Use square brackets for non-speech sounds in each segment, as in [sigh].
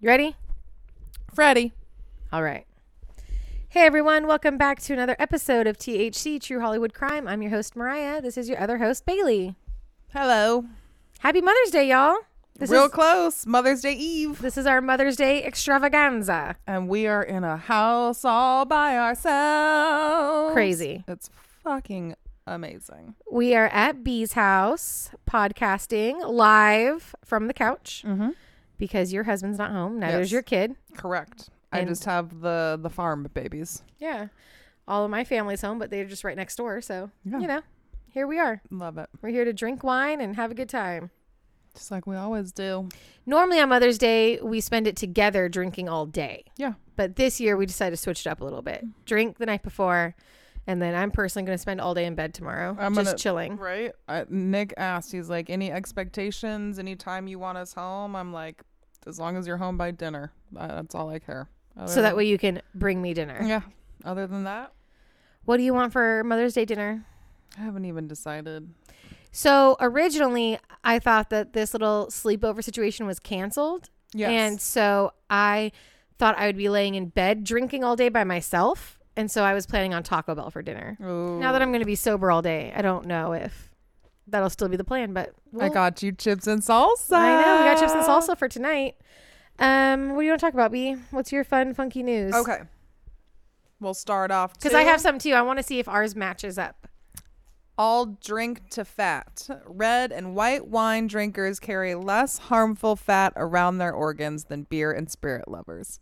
You ready? Freddie. All right. Hey everyone, welcome back to another episode of THC True Hollywood Crime. I'm your host Mariah. This is your other host Bailey. Hello. Happy Mother's Day, y'all. This Real is close. Mother's Day Eve. this is our Mother's Day extravaganza. And we are in a house all by ourselves. Crazy. It's fucking amazing. We are at Bee's house podcasting live from the couch Mm-hmm. Because your husband's not home. Neither is your kid. Correct. I just have the the farm babies. Yeah. All of my family's home, but they're just right next door. So, Yeah. you know, here we are. Love it. We're here to drink wine and have a good time. Just like we always do. Normally on Mother's Day, we spend it together drinking all day. Yeah. But this year, we decided to switch it up a little bit. Drink the night before, and then I'm personally going to spend all day in bed tomorrow, I'm just gonna- chilling. Right? I, Nick asked, he's like, any expectations, any time you want us home? I'm like, as long as you're home by dinner. Uh, That's all I care. Other So that way you can bring me dinner. Yeah. Other than that, What do you want for Mother's Day dinner? I haven't even decided. So originally, I thought that this little sleepover situation was canceled. Yes. And so I thought I would be laying in bed drinking all day by myself. And so I was planning on Taco Bell for dinner. Now that I'm going to be sober all day, I don't know if that'll still be the plan, but I we'll- got you chips and salsa. I know we got chips and salsa for tonight. Um, what do you want to talk about, B? What's your fun, funky news? Okay. We'll start off because I have some too. I want to see if ours matches up. all drink to fat. Red and white wine drinkers carry less harmful fat around their organs than beer and spirit lovers.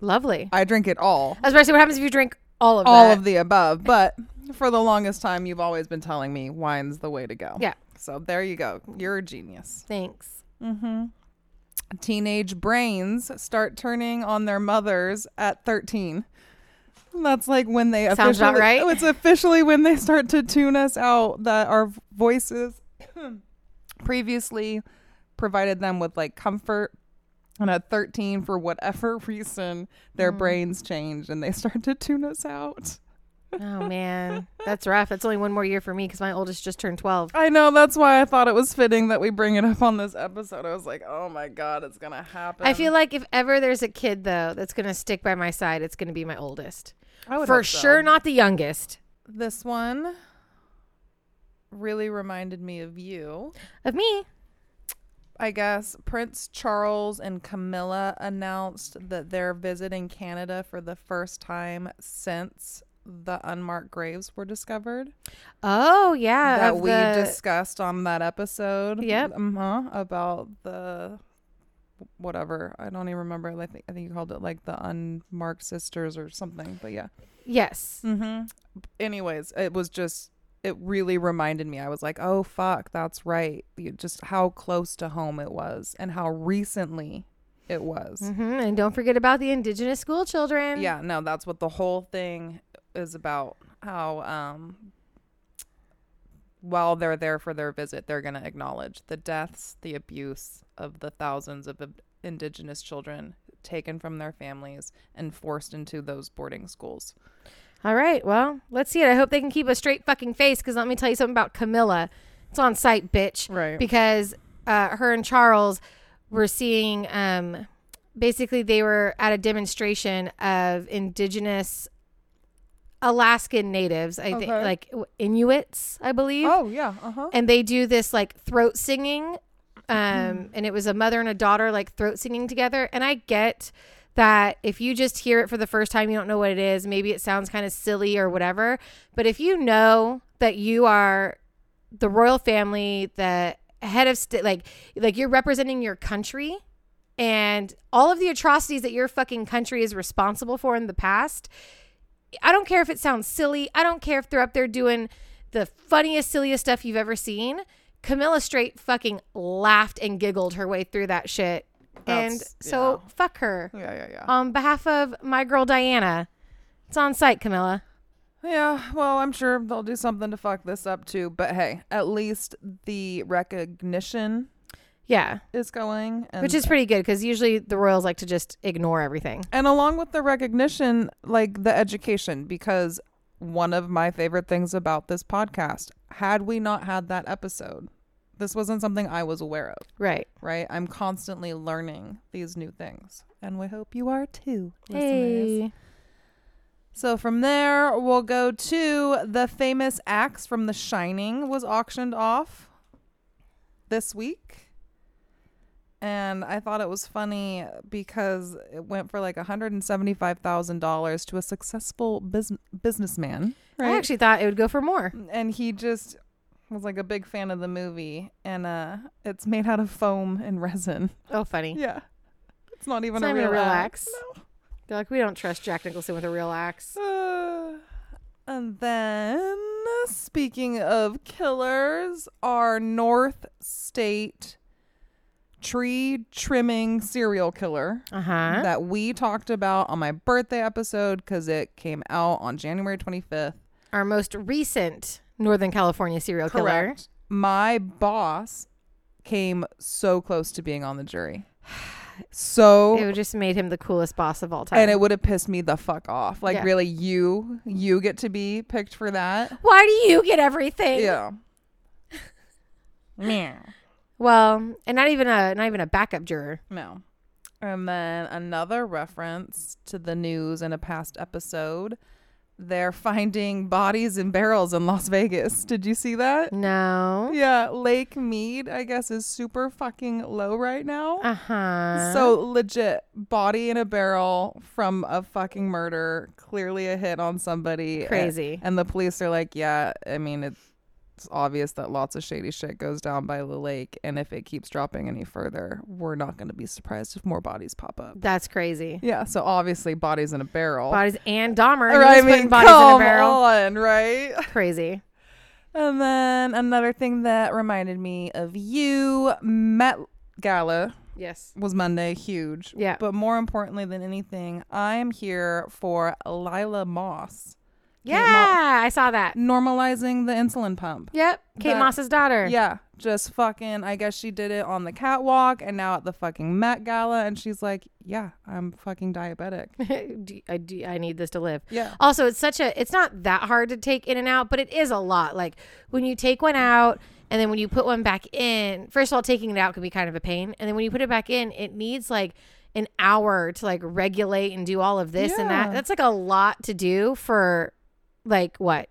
Lovely. I drink it all. I was about to say, what happens if you drink all of all that? of the above, but for the longest time you've always been telling me wine's the way to go. Yeah. So there you go. You're a genius. Thanks. Mm-hmm. Teenage brains start turning on their mothers at 13. That's like when they Sounds officially, right. It's officially when they start to tune us out that our voices [coughs] previously provided them with like comfort. And at 13, for whatever [laughs] reason, their Mm. brains change and they start to tune us out. Oh man, [laughs] that's rough. That's only one more year for me because my oldest just turned twelve. I know. That's why I thought it was fitting that we bring it up on this episode. I was like, oh my God, it's going to happen. I feel like if ever there's a kid though that's gonna stick by my side, it's gonna be my oldest. I would For so. sure, not the youngest This one really reminded me of you. of me. I guess Prince Charles and Camilla announced that they're visiting Canada for the first time since the unmarked graves were discovered. Oh yeah, that we the- discussed on that episode. Yep. Uh-huh, about the whatever. I don't even remember. I think I think you called it like the unmarked sisters or something. But yeah. yes. Mm-hmm. Anyways, it was just it really reminded me. I was like, oh fuck, that's right. You, just how close to home it was and how recently it was. hmm And don't forget about the indigenous school children. Yeah, no, that's what the whole thing is about. How um while they're there for their visit, they're going to acknowledge the deaths, the abuse of the thousands of indigenous children taken from their families and forced into those boarding schools. All right. Well, let's see it. I hope they can keep a straight fucking face because let me tell you something about Camilla. It's on site, bitch. Right. Because uh, her and Charles were seeing, um, basically, they were at a demonstration of indigenous Alaskan natives, I think, Okay. like Inuits, I believe. Oh, yeah. Uh-huh. and they do this like throat singing um and it was a mother and a daughter like throat singing together and i get that if you just hear it for the first time you don't know what it is maybe it sounds kind of silly or whatever but if you know that you are the royal family the head of state like like you're representing your country and all of the atrocities that your fucking country is responsible for in the past I don't care if it sounds silly. I don't care if they're up there doing the funniest, silliest stuff you've ever seen. Camilla straight fucking laughed and giggled her way through that shit. And so fuck her. Yeah, yeah, yeah. On behalf of my girl Diana, it's on site, Camilla. Yeah, well, I'm sure they'll do something to fuck this up too. But hey, at least the recognition Yeah, is going, and, which is pretty good because usually the royals like to just ignore everything. and along with the recognition, like the education, because one of my favorite things about this podcast, had we not had that episode, This wasn't something I was aware of, Right. right? I'm constantly learning these new things, and we hope you are too. listeners. Hey. So from there, we'll go to the famous axe from The Shining was auctioned off this week. And I thought it was funny because it went for like $175,000 to a successful bus- businessman. I actually thought it would go for more. and he just was like a big fan of the movie and uh it's made out of foam and resin. Oh, funny. [laughs] Yeah. It's not even It's a not even real, a real axe. axe. They're like, we don't trust Jack Nicholson with a real axe. Uh, and then, speaking of killers, our North State tree trimming serial killer Uh huh. that we talked about on my birthday episode because it came out on January 25th. Our most recent Northern California serial killer. Correct. My boss came so close to being on the jury. [sighs] So It just made him the coolest boss of all time. and it would have pissed me the fuck off. Like Yeah. really you you get to be picked for that. Why do you get everything? Yeah. Meow. [laughs] Well, and not even a not even a backup juror. No. And then another reference to the news in a past episode. They're finding bodies in barrels in Las Vegas. Did you see that? No. Yeah, Lake Mead, I guess, is super fucking low right now. Uh huh. So legit, body in a barrel from a fucking murder, clearly a hit on somebody. Crazy. And the police are like, yeah, I mean, it's obvious that lots of shady shit goes down by the lake. And if it keeps dropping any further, we're not going to be surprised if more bodies pop up. That's crazy. Yeah, so obviously, bodies in a barrel. Bodies and Dahmer. Or, I mean, bodies in a come barrel. on, right? [laughs] Crazy. And then another thing that reminded me of you, Met Gala Yes. was Monday, huge. Yeah. But more importantly than anything, I am here for Lila Moss Yeah, Mo- I saw that. normalizing the insulin pump. Yep. Kate That- Moss's daughter. Yeah, just fucking. I guess she did it on the catwalk and now at the fucking Met Gala, and she's like, "Yeah, I'm fucking diabetic." [laughs] Do- I, do- I need this to live. Yeah, Also, it's such a it's not that hard to take in and out, but it is a lot. Like when you take one out and then when you put one back in, first of all, taking it out can be kind of a pain. And then when you put it back in, it needs like an hour to like regulate and do all of this and that. Yeah. That's like a lot to do for like what?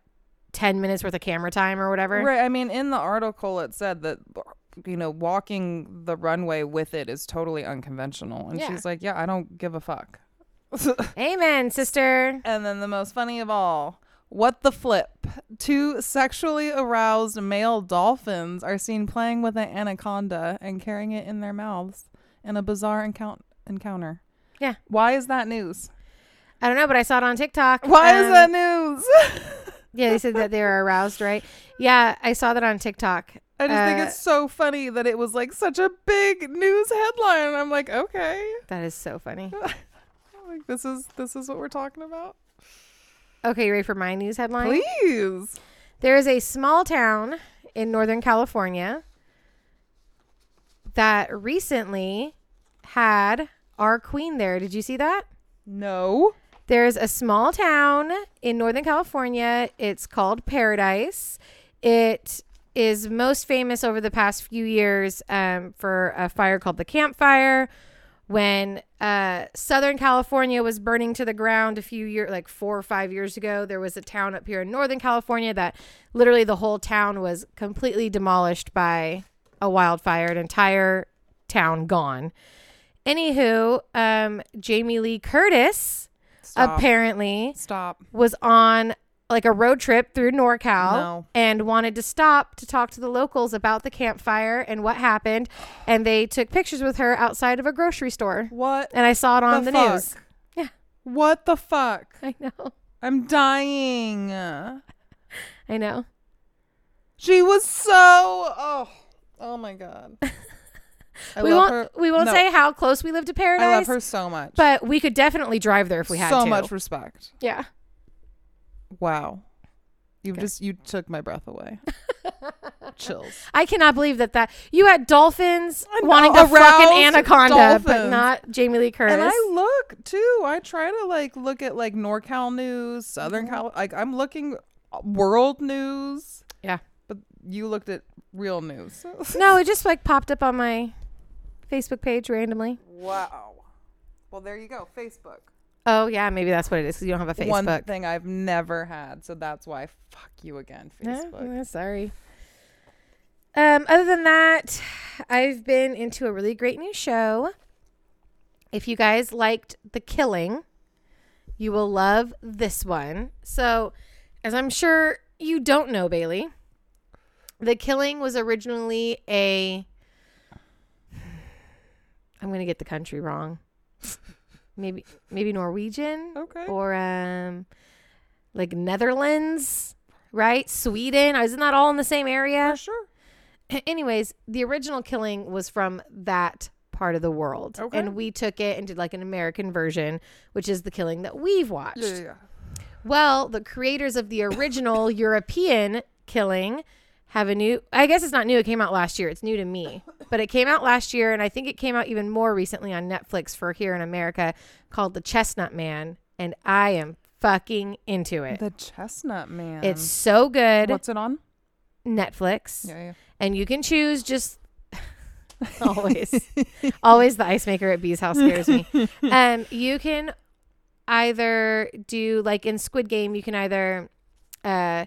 10 minutes worth of camera time or whatever. right. I mean, in the article it said that you know walking the runway with it is totally unconventional, and Yeah. she's like, "Yeah, I don't give a fuck." [laughs] Amen, sister. And then the most funny of all, what the flip? Two sexually aroused male dolphins are seen playing with an anaconda and carrying it in their mouths in a bizarre encount- encounter. Yeah. Why is that news? I don't know, but I saw it on TikTok. Why is Um, that news? [laughs] Yeah, they said that they were aroused, right? Yeah, I saw that on TikTok. I just think Uh, it's so funny that it was like such a big news headline. I'm like, okay, That is so funny. [laughs] like this is this is what we're talking about. Okay, you ready for my news headline? Please. There is a small town in Northern California that recently had our queen there. Did you see that? No. There's a small town in Northern California. It's called Paradise. It is most famous over the past few years um, for a fire called the Campfire. When uh, Southern California was burning to the ground a few years, like four or five years ago, there was a town up here in Northern California that literally the whole town was completely demolished by a wildfire, an entire town gone. Anywho, um, Jamie Lee Curtis Stop. apparently Stop. was on like a road trip through NorCal No. and wanted to stop to talk to the locals about the campfire and what happened. And they took pictures with her outside of a grocery store. What And I saw it on the, fuck? news. Yeah. What the fuck? [laughs] I know. I'm dying. I know. She was so oh oh my god. [laughs] I we won't her. we won't No, say how close we live to paradise. I love her so much. But we could definitely drive there if we had so to. much respect. Yeah. Wow. You've Okay. just you took my breath away. [laughs] Chills. I cannot believe that that you had dolphins I know, wanting to fuck an aroused anaconda, but not Jamie Lee Curtis. And I look too. I try to like look at like NorCal news, Southern Cal. Like I'm looking uh, world news. Yeah. But you looked at real news. No, it just like popped up on my Facebook page randomly. wow. Well, there you go. Facebook. Oh yeah, maybe that's what it is. 'cause you don't have a Facebook. One thing I've never had, so that's why. Fuck you again, Facebook. eh, sorry. Um, other than that, I've been into a really great new show. If you guys liked The Killing, you will love this one. So, as I'm sure you don't know, Bailey, The Killing was originally a. I'm gonna get the country wrong. [laughs] Maybe maybe Norwegian Okay. or um like Netherlands, right? Sweden. Isn't that all in the same area? For sure. [clears throat] Anyways, the original killing was from that part of the world. Okay. And we took it and did like an American version, which is the killing that we've watched. Yeah, yeah, yeah. Well, the creators of the original [coughs] European killing have a new I guess it's not new, it came out last year. It's new to me. But it came out last year and I think it came out even more recently on Netflix for here in America called The Chestnut Man and I am fucking into it. The Chestnut Man. It's so good. What's it on? Netflix. Yeah, yeah. And you can choose just [laughs] always [laughs] always the ice maker at Bee's house scares me. [laughs] Um you can either do like in Squid Game you can either uh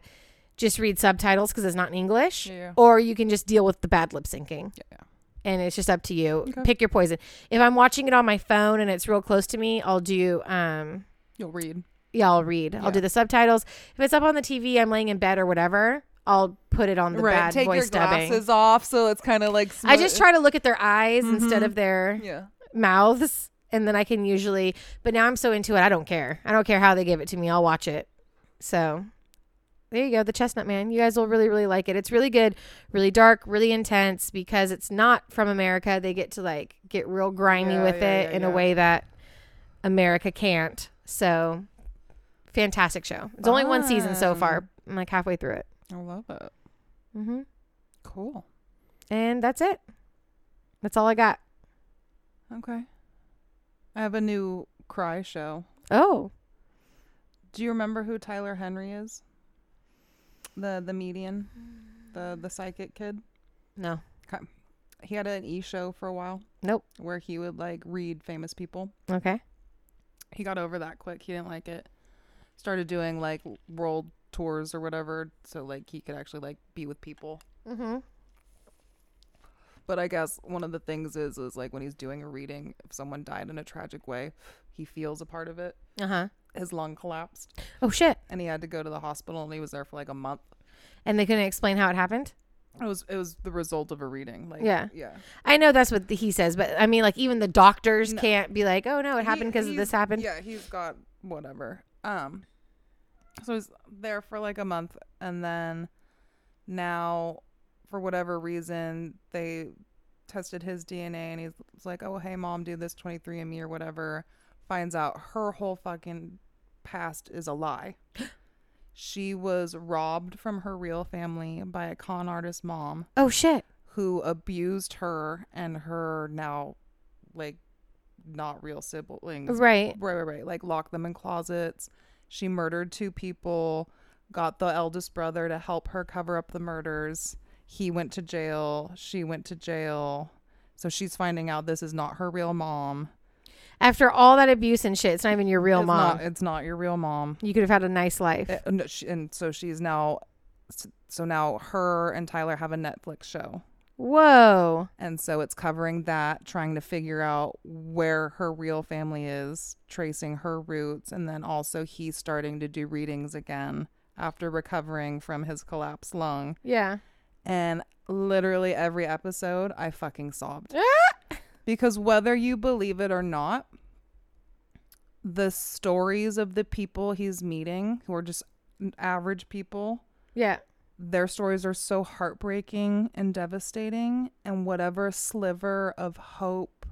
just read subtitles because it's not in English Yeah. or you can just deal with the bad lip syncing. Yeah, yeah. And it's just up to you. Okay. Pick your poison. If I'm watching it on my phone and it's real close to me, I'll do um You'll read. yeah, I'll read. I'll do the subtitles. If it's up on the TV, I'm laying in bed or whatever, I'll put it on the bad Take voice your dubbing. glasses off, so it's kind of like. I just try to look at their eyes instead Mhm. of their Yeah. mouths, and then I can usually. But now I'm so into it, I don't care. I don't care how they give it to me. I'll watch it. So there you go, the Chestnut Man. You guys will really, really like it. It's really good, really dark, really intense because it's not from America. They get to like get real grimy Yeah, with yeah, it yeah, in a way that America can't. So fantastic show. It's only one season so far. I'm like halfway through it. I love it. Mm-hmm. Cool. And that's it. That's all I got. Okay. I have a new cry show. Oh, Do you remember who Tyler Henry is? The the median, the the psychic kid. no. He had an e show for a while. Nope. Where he would like read famous people. Okay. He got over that quick. He didn't like it. Started doing like world tours or whatever, so like he could actually like be with people. Mm-hmm. But I guess one of the things is is like when he's doing a reading, if someone died in a tragic way, he feels a part of it. Uh huh. His lung collapsed, Oh shit! and he had to go to the hospital, and he was there for like a month. And they couldn't explain how it happened. It was it was the result of a reading. Like Yeah. yeah. I know that's what he says, but I mean, like even the doctors can't be like, "Oh no, it happened because he's- this happened." Yeah, he's got whatever. Um, so he's there for like a month, and then now, for whatever reason, they tested his DNA, and he's like, "Oh, hey, mom, do this 23andMe or whatever." Finds out her whole fucking past is a lie. [gasps] she was robbed from her real family by a con artist mom Oh shit! who abused her and her now like not real siblings. Right. right right right. Like locked them in closets. She murdered two people got the eldest brother to help her cover up the murders. He went to jail. She went to jail. So she's finding out this is not her real mom After all that abuse and shit, it's not even your real it's mom. not, it's not your real mom you could have had a nice life. Uh, no, she- and so she's now so now her and tyler have a netflix show Whoa. And so it's covering that, trying to figure out where her real family is, tracing her roots, and then also he's starting to do readings again after recovering from his collapsed lung. Yeah. And literally every episode, I fucking sobbed. [laughs] Because whether you believe it or not, the stories of the people he's meeting, who are just average people, Yeah. their stories are so heartbreaking and devastating and whatever sliver of hope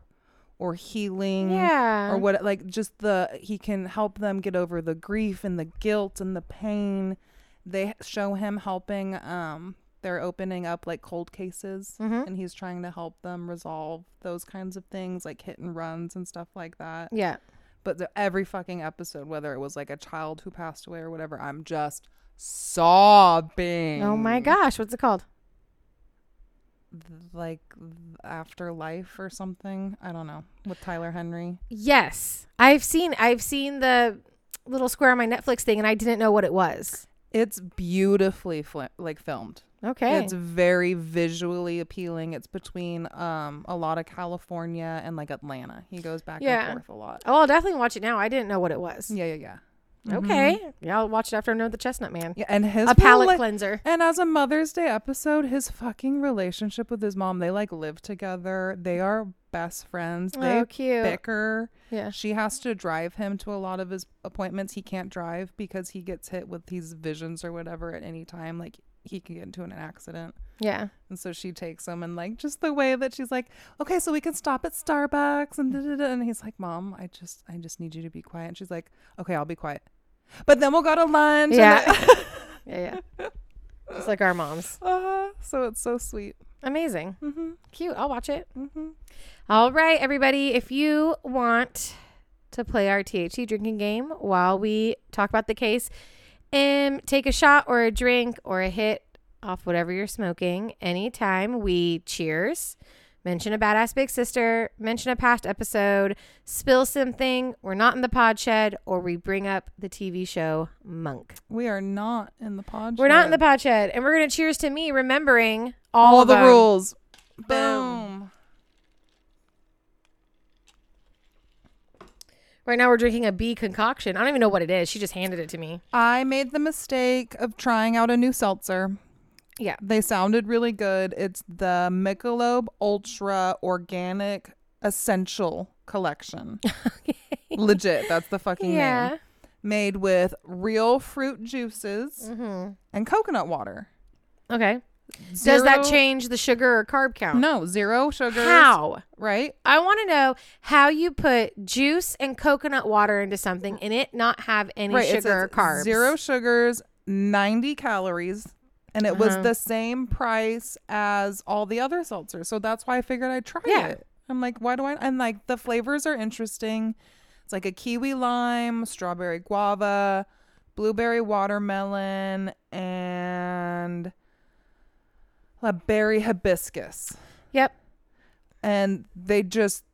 or healing Yeah. or what like just the he can help them get over the grief and the guilt and the pain they show him helping um they're opening up like cold cases Mhm. and he's trying to help them resolve those kinds of things like hit and runs and stuff like that Yeah. but the, every fucking episode whether it was like a child who passed away or whatever i'm just sobbing Oh my gosh, what's it called? like afterlife or something. I don't know with Tyler Henry. Yes, I've seen I've seen the little square on my Netflix thing, and I didn't know what it was. It's beautifully fli like filmed. Okay, It's very visually appealing. It's between um a lot of California and like Atlanta. He goes back Yeah. and forth a lot. oh, I'll definitely watch it now. I didn't know what it was. Yeah, yeah, yeah. Okay, mm-hmm. yeah, I'll watch it after I know the Chestnut Man. Yeah, and his A palate cleanser. And as a Mother's Day episode, his fucking relationship with his mom, they like live together. They are best friends. Oh, they Oh, cute. bicker. Yeah. She has to drive him to a lot of his appointments. He can't drive because he gets hit with these visions or whatever at any time. Like he can get into an accident. Yeah. And so she takes him and like just the way that she's like, okay, so we can stop at Starbucks and da, da, da. and he's like, Mom, I just I just need you to be quiet. And she's like, Okay, I'll be quiet. But then we'll go to lunch. Yeah. then- [laughs] [laughs] Yeah, yeah. Just like our moms. uh, so it's so sweet. Amazing. Mm-hmm. Cute. I'll watch it. Mm-hmm. All right, everybody. If you want to play our THC drinking game while we talk about the case and take a shot or a drink or a hit off whatever you're smoking anytime, we cheers, mention a badass big sister, mention a past episode, spill something, we're not in the pod shed, or we bring up the TV show Monk. We are not in the pod. We're not in the pod shed, and we're going to cheers to me remembering all, all the them. rules. Boom. Boom. Right now, we're drinking a bee concoction. I don't even know what it is. She just handed it to me. I made the mistake of trying out a new seltzer. Yeah. They sounded really good. It's the Michelob Ultra Organic Essential Collection. [laughs] Legit, that's the fucking name. Made with real fruit juices Mm-hmm. and coconut water. Okay. Does that change the sugar or carb count? No, zero sugar. How? Right? I want to know how you put juice and coconut water into something and it not have any right. sugar or carbs. Zero sugars, 90 calories. And it was Uh-huh. the same price as all the other seltzers. So that's why I figured I'd try Yeah. it. I'm like, why do I? And like the flavors are interesting. It's like a kiwi lime, strawberry guava, blueberry watermelon, and a berry hibiscus. Yep. And they just,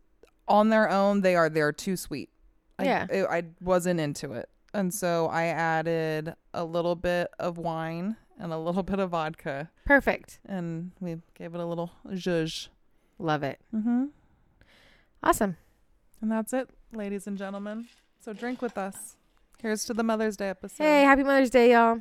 on their own, they are they are too sweet. I, Yeah. I, I wasn't into it, and so I added a little bit of wine and a little [laughs] bit of vodka, Perfect. and we gave it a little zhuzh. Love it. Mm-hmm. Awesome. And that's it, ladies and gentlemen. So drink with us. Here's to the Mother's Day episode. Hey, happy Mother's Day, y'all.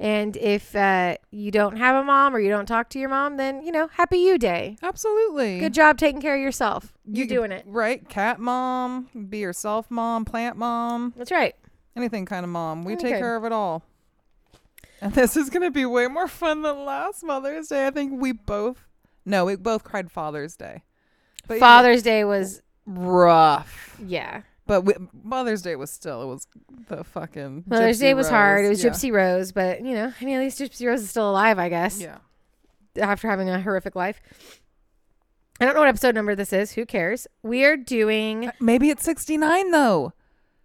And if uh, you don't have a mom or you don't talk to your mom, then, you know, happy you day. Absolutely. Good job taking care of yourself. You're You- doing it. Right? Cat mom, be yourself mom, plant mom, That's right. anything kind of mom. We Any take care of it all. And [laughs] this is going to be way more fun than last Mother's Day. I think we both, no, we both cried Father's Day. But yeah, Father's Day was, rough. yeah. But we, Mother's Day was still, it was the fucking. Mother's Gypsy Day was hard. It Rose. was Gypsy Rose, but, you know, I mean, at least Gypsy Rose is still alive, I guess, Yeah. after having a horrific life. I don't know what episode number this is. Who cares? We are doing. Uh, maybe it's 69 though.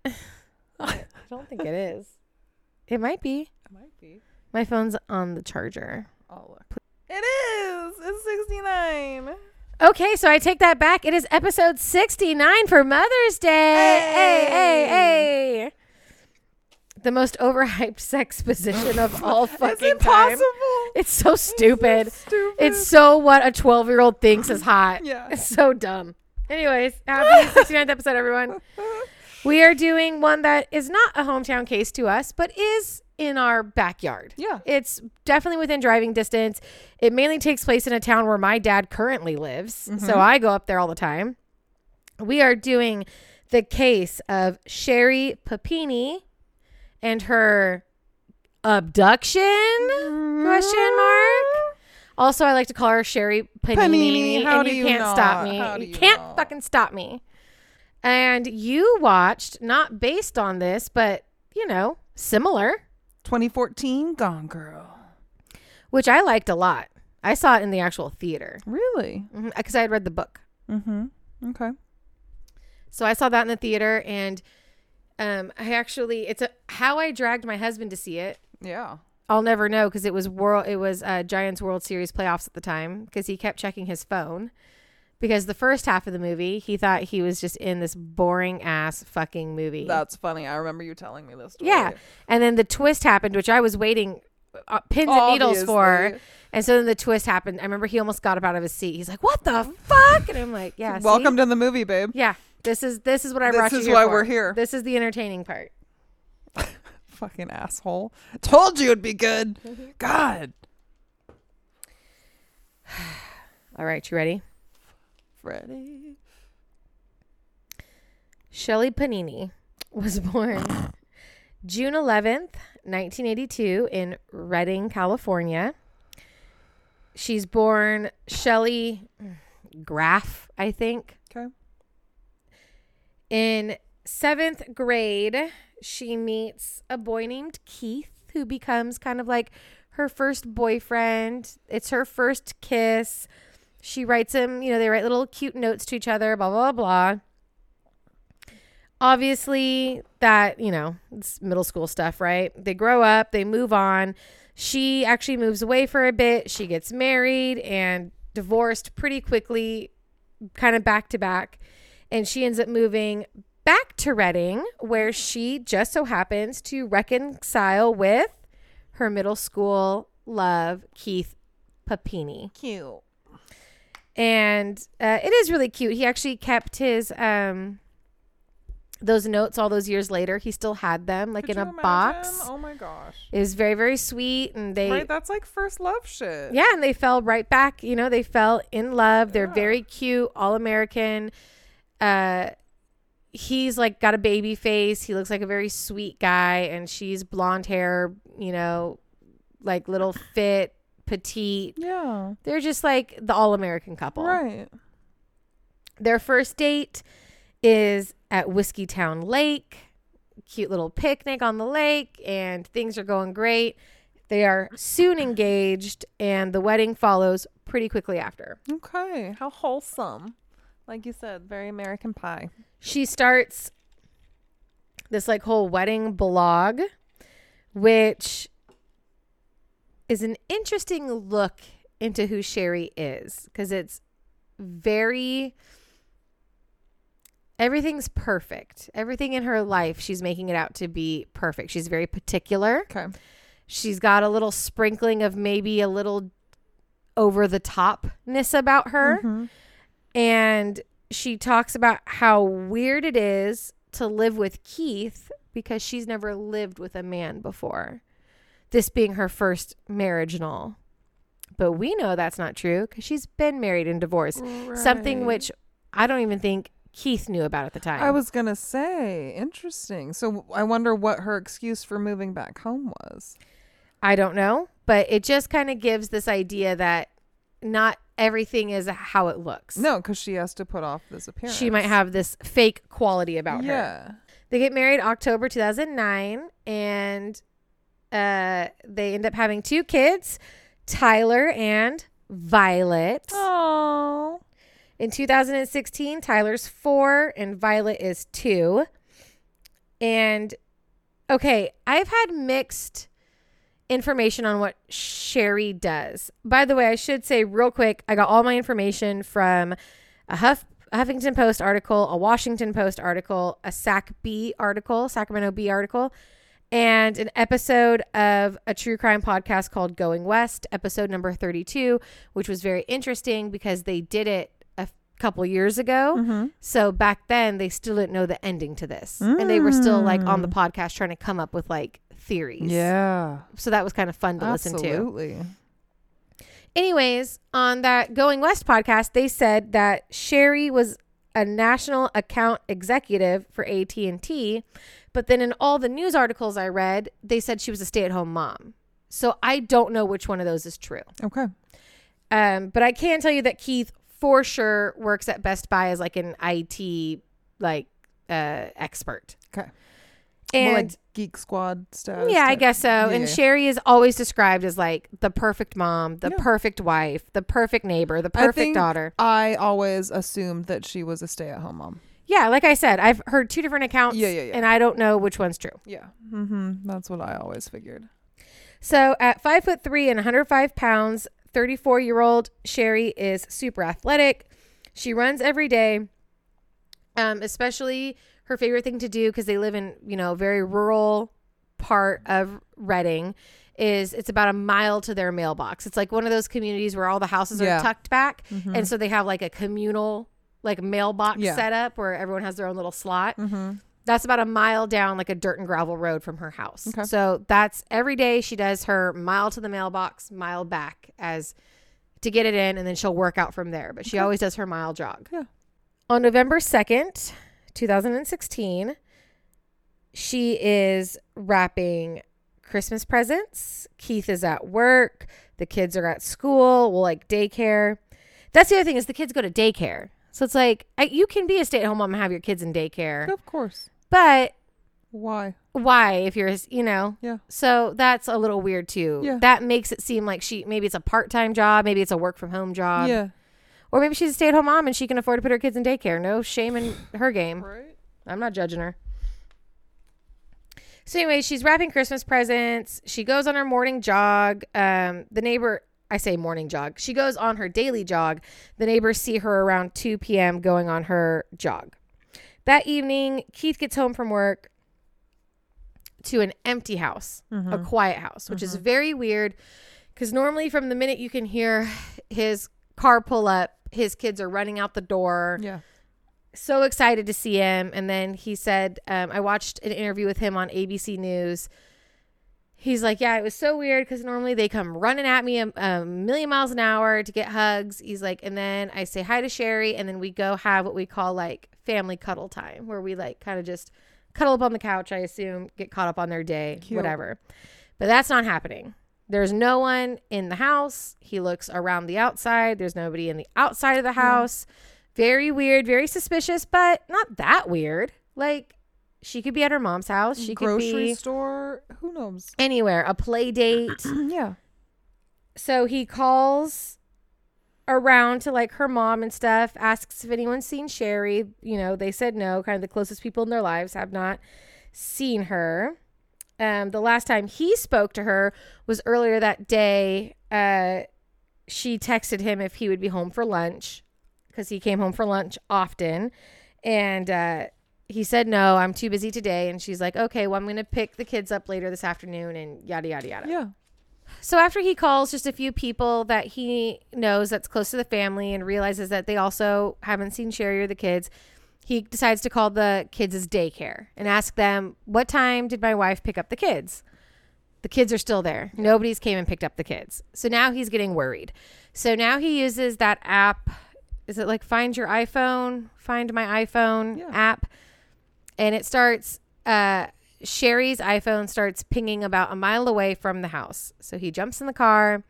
[laughs] I don't think it is. It might be. It might be. My phone's on the charger. I'll look. It is. It's 69. Okay, so I take that back. It is episode 69 for Mother's Day. Hey, hey, hey. The most overhyped [laughs] sex position of all fucking it's impossible. time. It's so stupid. It's, so stupid. It's so what a 12 year old thinks is hot. [laughs] yeah. It's so dumb. Anyways, happy [laughs] 69th episode, everyone. We are doing one that is not a hometown case to us, but is in our backyard. Yeah. It's definitely within driving distance. It mainly takes place in a town where my dad currently lives. So mm-hmm. I go up there all the time. We are doing the case of Sherri Papini and her abduction question mark. Also, I like to call her Sherri Panini, Panini, how and do you you can't stop me. You you can't not? fucking stop me. And you watched, not based on this, but you know, similar, 2014 Gone Girl. which I liked a lot. I saw it in the actual theater Really? because I had read the book. Mm-hmm. Okay. So I saw that in the theater, and um, I actually, it's a how I dragged my husband to see it. Yeah. I'll never know because it was world. It was uh, Giants World Series playoffs at the time because he kept checking his phone. Because the first half of the movie, he thought he was just in this boring ass fucking movie. That's funny. I remember you telling me this. Story. Yeah. And then the twist happened, which I was waiting uh, pins and needles for. And so then the twist happened. I remember he almost got up out of his seat. He's like, "What the fuck?" And I'm like, "Yeah, see? Welcome to the movie, babe. Yeah, this is this is what I This brought you This is why for. we're here. This is the entertaining part. [laughs] Fucking asshole. Told you it'd be good. Mm-hmm. God. [sighs] All right, you ready? Freddie. Sherri Panini was [laughs] born June 11th, 1982 in Redding, California. She's born Sherri Graff, I think. Okay. In seventh grade, she meets a boy named Keith, who becomes kind of like her first boyfriend. It's her first kiss. She writes him, you know, they write little cute notes to each other, blah, blah, blah. Obviously, that, you know, it's middle school stuff, right? They grow up, they move on. She actually moves away for a bit. She gets married and divorced pretty quickly, kind of back to back. And she ends up moving back to Redding, where she just so happens to reconcile with her middle school love, Keith Papini. Cute. And uh, it is really cute. He actually kept his um those notes all those years later. He still had them like Could in a imagine? box. Oh my gosh. It was very very sweet and they right, that's like first love shit. yeah, and they fell right back. You know, they fell in love. They're Yeah. very cute, all American. Uh, he's like got a baby face. He looks like a very sweet guy, and she's blonde hair. You know, like little [laughs] fit, petite. Yeah. They're just like the all American couple. Right. Their first date is at Whiskeytown Lake. Cute little picnic on the lake, and things are going great. They are soon engaged, and the wedding follows pretty quickly after. Okay. How wholesome. Like you said, very American pie. She starts this like whole wedding blog, which is an interesting look into who Sherri is because it's very everything's perfect. Everything in her life, she's making it out to be perfect. She's very particular. Okay. She's got a little sprinkling of maybe a little over the topness about her. Mhm. And she talks about how weird it is to live with Keith because she's never lived with a man before. This being her first marriage and all. But we know that's not true because she's been married and divorced. Something which I don't even think Keith knew about at the time. I was gonna say interesting. So I wonder what her excuse for moving back home was. I don't know, but it just kind of gives this idea that not everything is how it looks. No, because she has to put off this appearance. She might have this fake quality about her. Yeah. They get married October 2009 and uh, they end up having two kids, Tyler and Violet. Oh. In 2016, Tyler's 4 and Violet is 2. And okay, I've had mixed information on what Sherri does. By the way, I should say real quick, I got all my information from a Huff a Huffington Post article, a Washington Post article, a Sac Bee article, Sacramento Bee article, and an episode of a true crime podcast called Going West, episode number 32, which was very interesting because they did it a f- couple years ago. Mm-hmm. So back then they still didn't know the ending to this. And they were still like on the Mm. podcast trying to come up with like theories. Yeah. So that was kind of fun to listen to. Absolutely. Anyways, on that Going West podcast, they said that Sherri was a national account executive for AT&T, but then in all the news articles I read, they said she was a stay-at-home mom. So I don't know which one of those is true. Okay. Um, but I can tell you that Keith for sure works at Best Buy as like an IT like uh expert. Okay. And More like Geek Squad stuff. yeah, I guess so. Yeah, and. Sherri is always described as like the perfect mom, the Yeah. perfect wife, the perfect neighbor, the I perfect think- daughter. I always assumed that she was a stay-at-home mom. Yeah, like I said, I've heard two different accounts Yeah, yeah, yeah. and I don't know which one's true. Yeah. Mm-hmm. That's what I always figured. So at five foot three and 105 pounds, 34 year old Sherry is super athletic. She runs every day. Um, especially her favorite thing to do because they live in you know a very rural part of Redding is it's about a mile to their mailbox. It's like one of those communities where all the houses Yeah. are tucked back, and so they have like a communal like mailbox Yeah. set up where everyone has their own little slot. Mm-hmm. That's about a mile down, like a dirt and gravel road from her house. Okay. So that's every day she does her mile to the mailbox, mile back as to get it in, and then she'll work out from there. But she Okay. always does her mile jog. Yeah. On November 2nd, 2016, she is wrapping Christmas presents. Keith is at work. The kids are at school, well, like daycare. That's the other thing is the kids go to daycare. So it's like I, you can be a stay-at-home mom and have your kids in daycare, Of course. but Why? why if you're you know Yeah. so that's a little weird too Yeah. that makes it seem like she maybe it's a part-time job maybe it's a work from home job yeah. Or maybe she's a stay-at-home mom and she can afford to put her kids in daycare. No shame in her game. Right. i'm not judging her. So anyway she's wrapping christmas presents. She goes on her morning jog. Um the neighbor i say morning jog. She goes on her daily jog. The neighbors see her around 2 p.m going on her jog. That evening keith gets home from work to an empty house, a quiet house, which is very weird because normally from the minute you can hear his car pull up, his kids are running out the door, Yeah. so excited to see him. And then he said, um, I watched an interview with him on ABC News. He's like, Yeah, it was so weird because normally they come running at me a, a million miles an hour to get hugs. He's like, and then I say hi to Sherri, and then we go have what we call like family cuddle time, where we like kind of just cuddle up on the couch, I assume, get caught up on their day, Cute. whatever. But that's not happening. There's no one in the house. He looks around the outside. There's nobody in the outside of the house. Very weird, very suspicious, but not that weird. Like she could be at her mom's house. She could Grocery store. Who knows? anywhere, a play date. [clears throat] yeah. so he calls around to like her mom and stuff, asks if anyone's seen Sherri. You know, they said no. Kind of the closest people in their lives have not seen her. Um, the last time he spoke to her was earlier that day. Uh, she texted him if he would be home for lunch because he came home for lunch often. And uh, he said, No, I'm too busy today. And she's like, Okay, well, I'm going to pick the kids up later this afternoon and yada, yada, yada. Yeah. So after he calls just a few people that he knows that's close to the family and realizes that they also haven't seen Sherri or the kids, he decides to call the kids' daycare and ask them, "What time did my wife pick up the kids?" The kids are still there. Nobody's came and picked up the kids. So now he's getting worried. So now he uses that app. Is it like Find Your iPhone? Find My iPhone Yeah. app. And it starts uh Sherri's iPhone starts pinging about a mile away from the house. So he jumps in the car,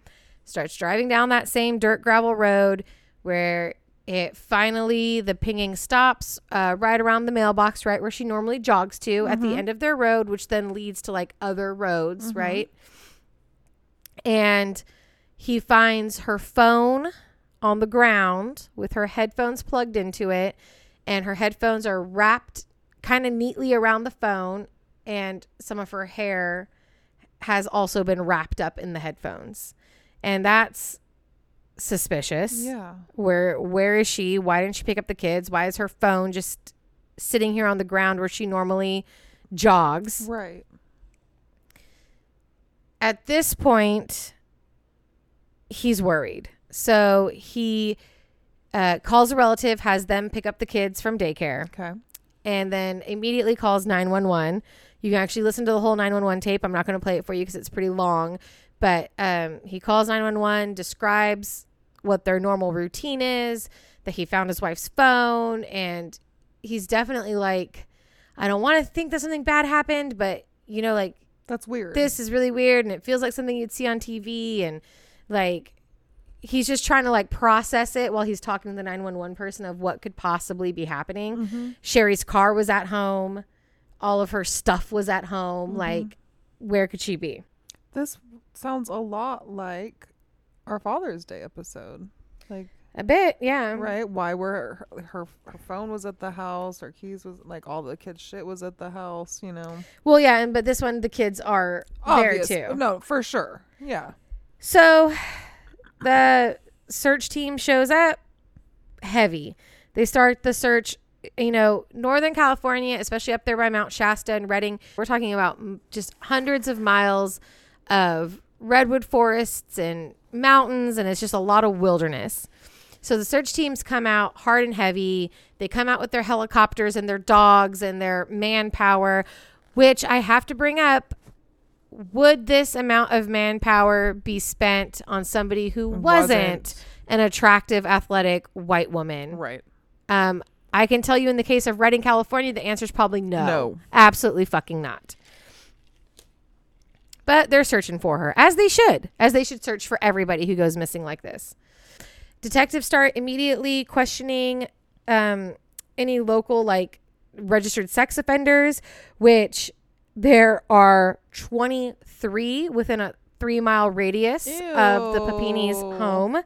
starts driving down that same dirt gravel road where it finally the pinging stops uh, right around the mailbox, right where she normally jogs to at the end of their road, which then leads to like other roads, right? And he finds her phone on the ground with her headphones plugged into it, and her headphones are wrapped kind of neatly around the phone, and some of her hair has also been wrapped up in the headphones. And that's suspicious. Yeah. Where where is she? Why didn't she pick up the kids? Why is her phone just sitting here on the ground where she normally jogs? Right. At this point, he's worried. So he uh, calls a relative, has them pick up the kids from daycare, Okay. and then immediately calls 911. You can actually listen to the whole 911 tape. I'm not going to play it for you because it's pretty long. But um, he calls 911, describes what their normal routine is, that he found his wife's phone, and he's definitely like, I don't want to think that something bad happened, but you know, like That's weird. this is really weird and it feels like something you'd see on TV and like he's just trying to like process it while he's talking to the 911 person of what could possibly be happening. Mm-hmm. Sherri's car was at home. All of her stuff was at home. Mm-hmm. Like where could she be? This sounds a lot like our Father's Day episode. Like A bit, yeah. right? Why were her, her her phone was at the house, her keys was like all the kids' shit was at the house, you know. Well, yeah, and but this one the kids are Obvious. there too. No, for sure. Yeah. So the search team shows up heavy. They start the search, you know, Northern California, especially up there by Mount Shasta and Redding. We're talking about just hundreds of miles of redwood forests and mountains, and it's just a lot of wilderness. So the search teams come out hard and heavy. They come out with their helicopters and their dogs and their manpower, which I have to bring up would this amount of manpower be spent on somebody who wasn't, Wasn't. an attractive, athletic white woman? Right. Um, I can tell you in the case of Redding, California, the answer is probably no. No. Absolutely fucking not. But they're searching for her, as they should, as they should search for everybody who goes missing like this. Detectives start immediately questioning um, any local, like, registered sex offenders, which there are 23 within a three mile radius of the Papini's home.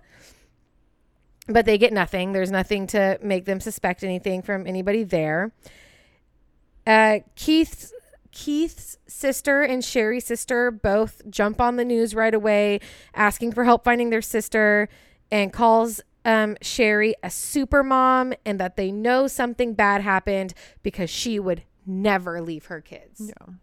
But they get nothing. There's nothing to make them suspect anything from anybody there. Uh, Keith's Keith's sister and Sherri's sister both jump on the news right away, asking for help finding their sister, and calls um, Sherri a super mom and that they know something bad happened because she would never leave her kids. Yeah.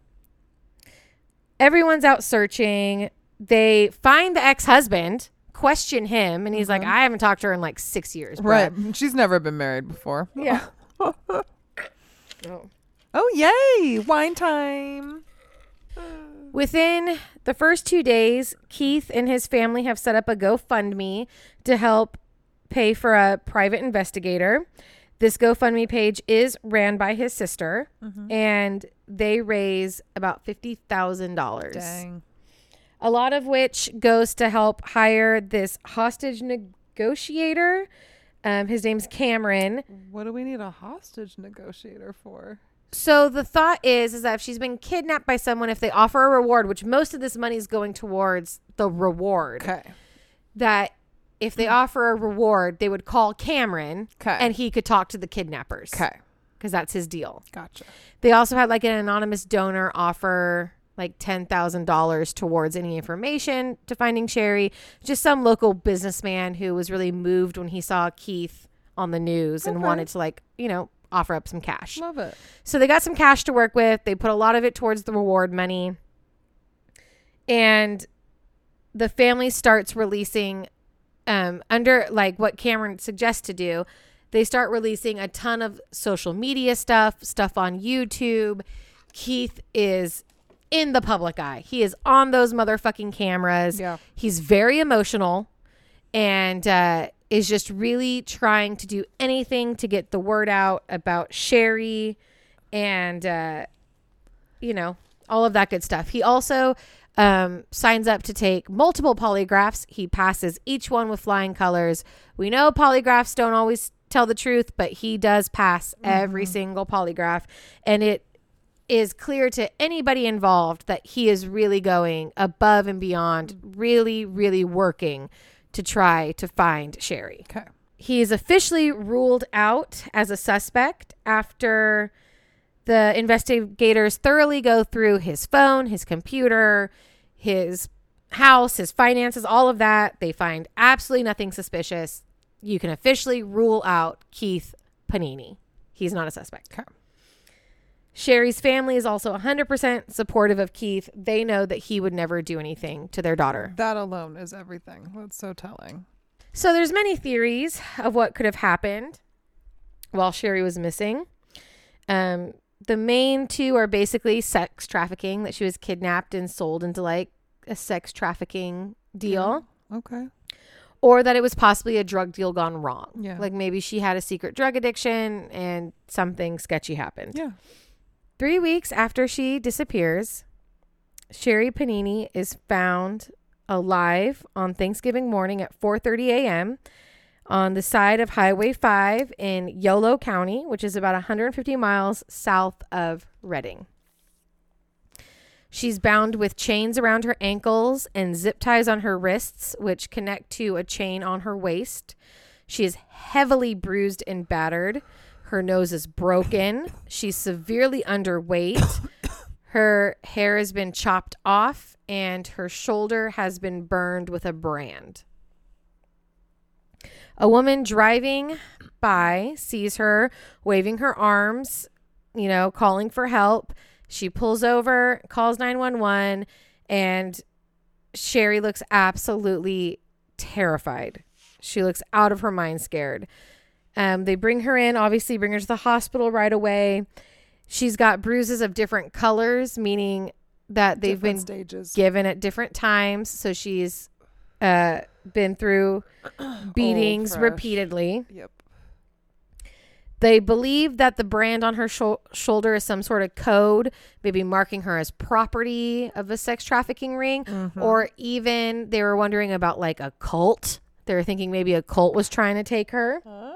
Everyone's out searching. They find the ex husband, question him, and he's like, I haven't talked to her in like six years. bruh." Right. She's never been married before. Yeah. [laughs] Oh yay! Wine time. Within the first two days, Keith and his family have set up a GoFundMe to help pay for a private investigator. This GoFundMe page is ran by his sister, and they raise about $50,000. Dang. A lot of which goes to help hire this hostage negotiator. Um, his name's Cameron. What do we need a hostage negotiator for? So the thought is is that if she's been kidnapped by someone, if they offer a reward, which most of this money is going towards the reward, Okay. that if they offer a reward, they would call Cameron 'Kay. and he could talk to the kidnappers. Okay. Because that's his deal. Gotcha. They also had like an anonymous donor offer like $10,000 towards any information to finding Sherri. Just some local businessman who was really moved when he saw Keith on the news and wanted to like, you know, offer up some cash. Love it. So they got some cash to work with. They put a lot of it towards the reward money. And the family starts releasing um, under like what Cameron suggests to do. They start releasing a ton of social media stuff, stuff on YouTube. Keith is in the public eye. He is on those motherfucking cameras. Yeah. He's very emotional and uh, is just really trying to do anything to get the word out about Sherri and, uh, you know, all of that good stuff. He also um, signs up to take multiple polygraphs. He passes each one with flying colors. We know polygraphs don't always tell the truth, but he does pass every single polygraph. And it is clear to anybody involved that he is really going above and beyond, really, really working to try to find Sherri. Okay. He is officially ruled out as a suspect after the investigators thoroughly go through his phone, his computer, his house, his finances, all of that. They find absolutely nothing suspicious. You can officially rule out Keith Papini. He's not a suspect. Okay. Sherri's family is also 100% supportive of Keith. They know that he would never do anything to their daughter. That alone is everything. That's so telling. So there's many theories of what could have happened while Sherri was missing. Um, the main two are basically sex trafficking, that she was kidnapped and sold into like a sex trafficking deal, Okay. or that it was possibly a drug deal gone wrong. Yeah. Like maybe she had a secret drug addiction and something sketchy happened. Yeah. Three weeks after she disappears, Sherri Papini is found alive on Thanksgiving morning at 4:30 a.m. on the side of Highway 5 in Yolo County, which is about 150 miles south of Redding. She's bound with chains around her ankles and zip ties on her wrists, which connect to a chain on her waist. She is heavily bruised and battered. Her nose is broken. She's severely underweight. [coughs] Her hair has been chopped off, and her shoulder has been burned with a brand. A woman driving by sees her waving her arms, you know, calling for help. She pulls over, calls 911, and Sherri looks absolutely terrified. She looks out of her mind scared. Um, they bring her in, obviously, bring her to the hospital right away. She's got bruises of different colors, meaning that they've Different been stages. given at different times. So she's uh, been through [clears throat] beatings fresh. repeatedly. Yep. They believe that the brand on her shou- shoulder is some sort of code, maybe marking her as property of a sex trafficking ring, Mm-hmm. or even they were wondering about like a cult. They were thinking maybe a cult was trying to take her. Oh.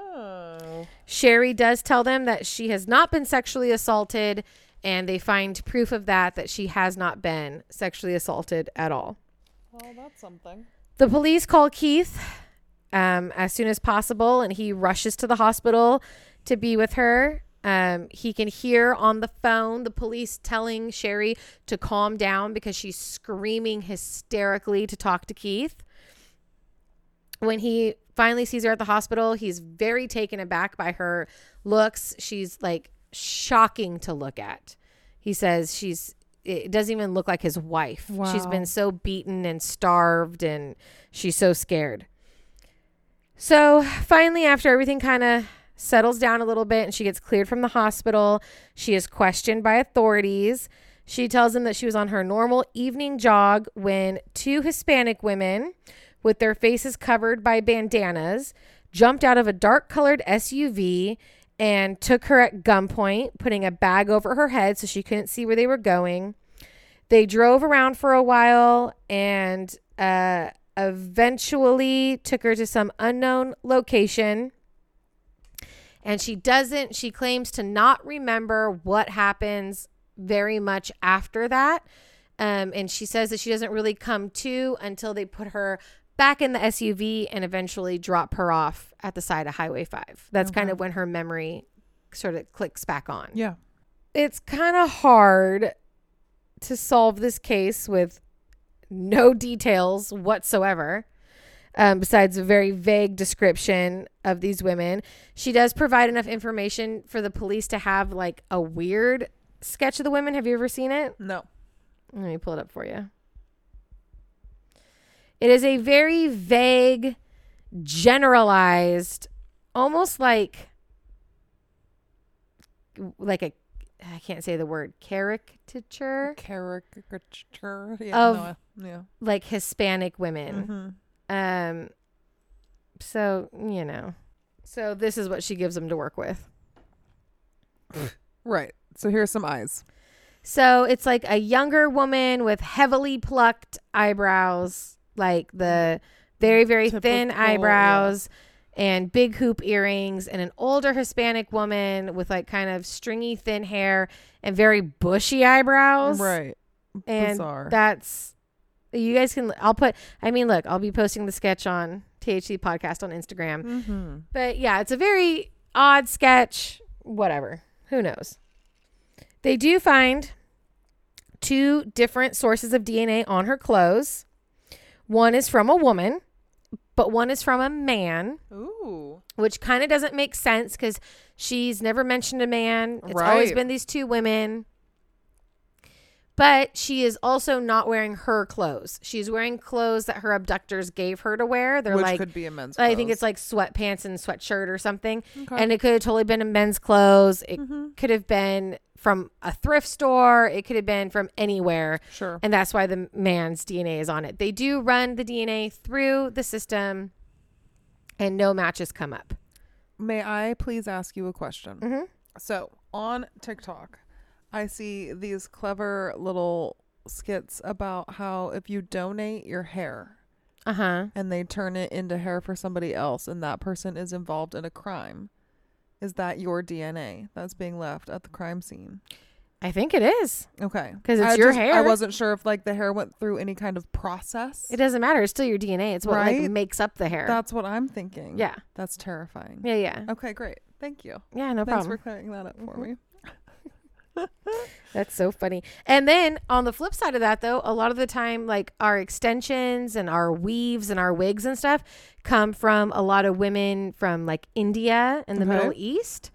Sherri does tell them that she has not been sexually assaulted, and they find proof of that, that she has not been sexually assaulted at all. Well, that's something. The police call Keith um, as soon as possible, and he rushes to the hospital to be with her. Um, he can hear on the phone the police telling Sherri to calm down because she's screaming hysterically to talk to Keith. When he finally sees her at the hospital, he's very taken aback by her looks. She's like shocking to look at. He says she's it doesn't even look like his wife. She's been so beaten and starved and she's so scared. So finally, after everything kind of settles down a little bit and she gets cleared from the hospital, she is questioned by authorities. She tells them that she was on her normal evening jog when two Hispanic women, with their faces covered by bandanas, jumped out of a dark colored SUV and took her at gunpoint, putting a bag over her head so she couldn't see where they were going. They drove around for a while and uh, eventually took her to some unknown location. And she doesn't, she claims to not remember what happens very much after that. Um, and she says that she doesn't really come to until they put her back in the SUV and eventually drop her off at the side of Highway 5. That's kind of when her memory sort of clicks back on Yeah. it's kind of hard to solve this case with no details whatsoever um, besides a very vague description of these women she does provide enough information for the police to have like a weird sketch of the women have you ever seen it No. let me pull it up for you it is a very vague generalized almost like like a I can't say the word caricature Caricature. Yeah. Of- no, yeah. like Hispanic women. Mm-hmm. Um so, you know. So this is what she gives them to work with. [laughs] Right. So here's some eyes. So it's like a younger woman with heavily plucked eyebrows, like the very, very thin Typical, yeah. eyebrows and big hoop earrings, and an older Hispanic woman with like kind of stringy, thin hair and very bushy eyebrows. Right. And Bizarre. that's, you guys can, I'll put, I mean, look, I'll be posting the sketch on THC Podcast on Instagram. mm-hmm. But yeah, it's a very odd sketch. Whatever. Who knows? They do find two different sources of DNA on her clothes. One is from a woman, but one is from a man, Ooh. which kind of doesn't make sense because she's never mentioned a man. It's always been these two women. But she is also not wearing her clothes. She's wearing clothes that her abductors gave her to wear. They're Which like could be a men's. I think it's like sweatpants and sweatshirt or something. Okay. And it could have totally been in men's clothes. It Mhm. could have been from a thrift store. It could have been from anywhere. Sure. And that's why the man's DNA is on it. They do run the DNA through the system and no matches come up. May I please ask you a question? Mm-hmm. So on TikTok, I see these clever little skits about how if you donate your hair Uh huh. and they turn it into hair for somebody else and that person is involved in a crime, is that your DNA that's being left at the crime scene? I think it is Okay. because it's I your just- I wasn't sure if like the hair went through any kind of process. It doesn't matter. It's still your DNA. It's what like makes up the hair. That's what I'm thinking. yeah. That's terrifying. Yeah. Yeah. Okay, great. Thank you. Yeah. No Thanks problem. for clearing that up for Mhm. me. [laughs] That's so funny. And then on the flip side of that, though, a lot of the time, like our extensions and our weaves and our wigs and stuff come from a lot of women from like India and the Okay. Middle East.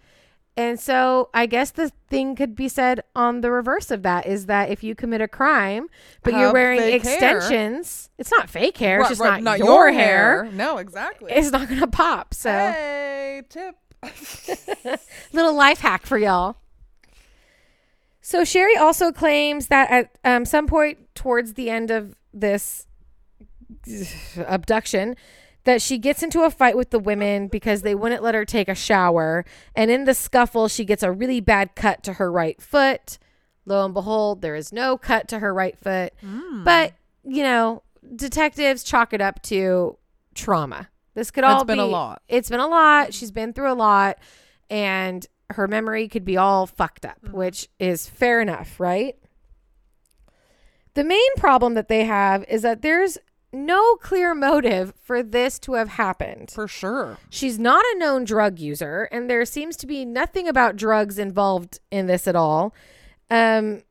And so I guess the thing could be said on the reverse of that is that if you commit a crime, but you're wearing fake hair. extensions, it's not fake hair. It's just right, not, your, hair. No, exactly. It's not going to pop. So Hey, tip. [laughs] little life hack for y'all. So Sherri also claims that at um, some point towards the end of this [sighs] abduction, that she gets into a fight with the women because they wouldn't let her take a shower, and in the scuffle, she gets a really bad cut to her right foot. Lo and behold, there is no cut to her right foot, but you know, detectives chalk it up to trauma. This could all It's been a be- lot. It's been a lot. She's been through a lot, and her memory could be all fucked up, which is fair enough, right? The main problem that they have is that there's no clear motive for this to have happened. For sure. She's not a known drug user, and there seems to be nothing about drugs involved in this at all. Um,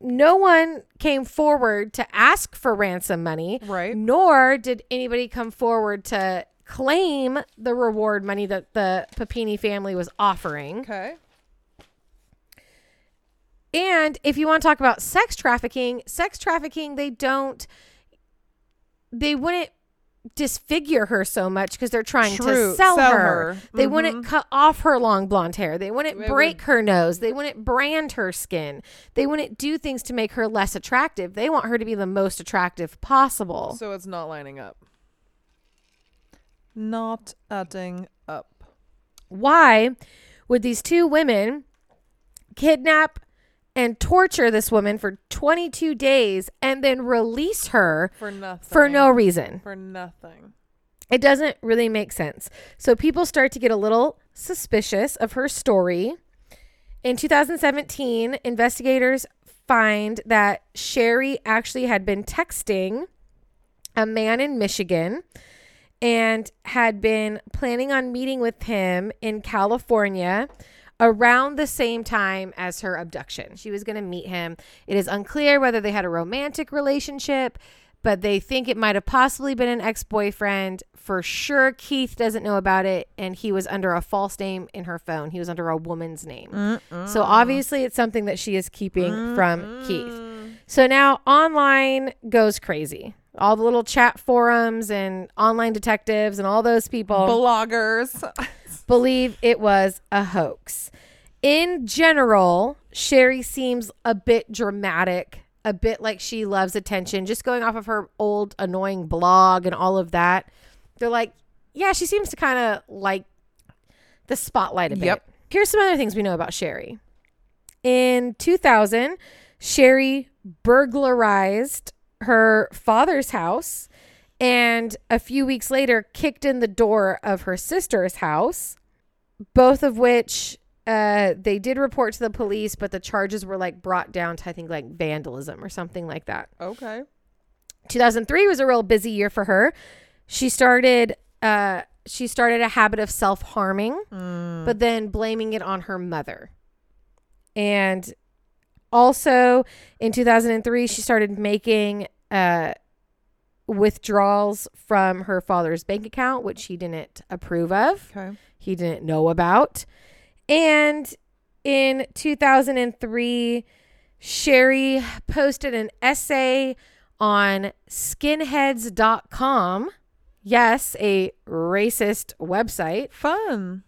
no one came forward to ask for ransom money, Right. nor did anybody come forward to claim the reward money that the Papini family was offering. Okay. And if you want to talk about sex trafficking, sex trafficking, they don't, they wouldn't disfigure her so much because they're trying to sell, Sell her. her. They Mhm. wouldn't cut off her long blonde hair. They wouldn't They break would- her nose. They wouldn't brand her skin. They wouldn't do things to make her less attractive. They want her to be the most attractive possible. So it's not lining up. Not adding up. Why would these two women kidnap and torture this woman for 22 days and then release her For nothing. for no reason? For nothing. It doesn't really make sense. So people start to get a little suspicious of her story. In 2017, investigators find that Sherri actually had been texting a man in Michigan and had been planning on meeting with him in California around the same time as her abduction. She was going to meet him. It is unclear whether they had a romantic relationship, but they think it might have possibly been an ex boyfriend. For sure, Keith doesn't know about it, and he was under a false name in her phone. He was under a woman's name. So obviously, it's something that she is keeping from Keith. So now online goes crazy. All the little chat forums and online detectives and all those people Bloggers. [laughs] believe it was a hoax. In general, Sherri seems a bit dramatic, a bit like she loves attention, just going off of her old annoying blog and all of that. They're like, yeah, she seems to kind of like the spotlight a bit. Yep. Here's some other things we know about Sherri. In 2000, Sherri burglarized her father's house and a few weeks later kicked in the door of her sister's house, both of which uh, they did report to the police, but the charges were like brought down to, I think, like vandalism or something like that. okay. 2003 was a real busy year for her. She started uh she started a habit of self-harming, but then blaming it on her mother. And also in 2003 she started making uh withdrawals from her father's bank account which he didn't approve of Okay. he didn't know about. And in 2003, Sherri posted an essay on skinheads.com. Yes, a racist website, Fun.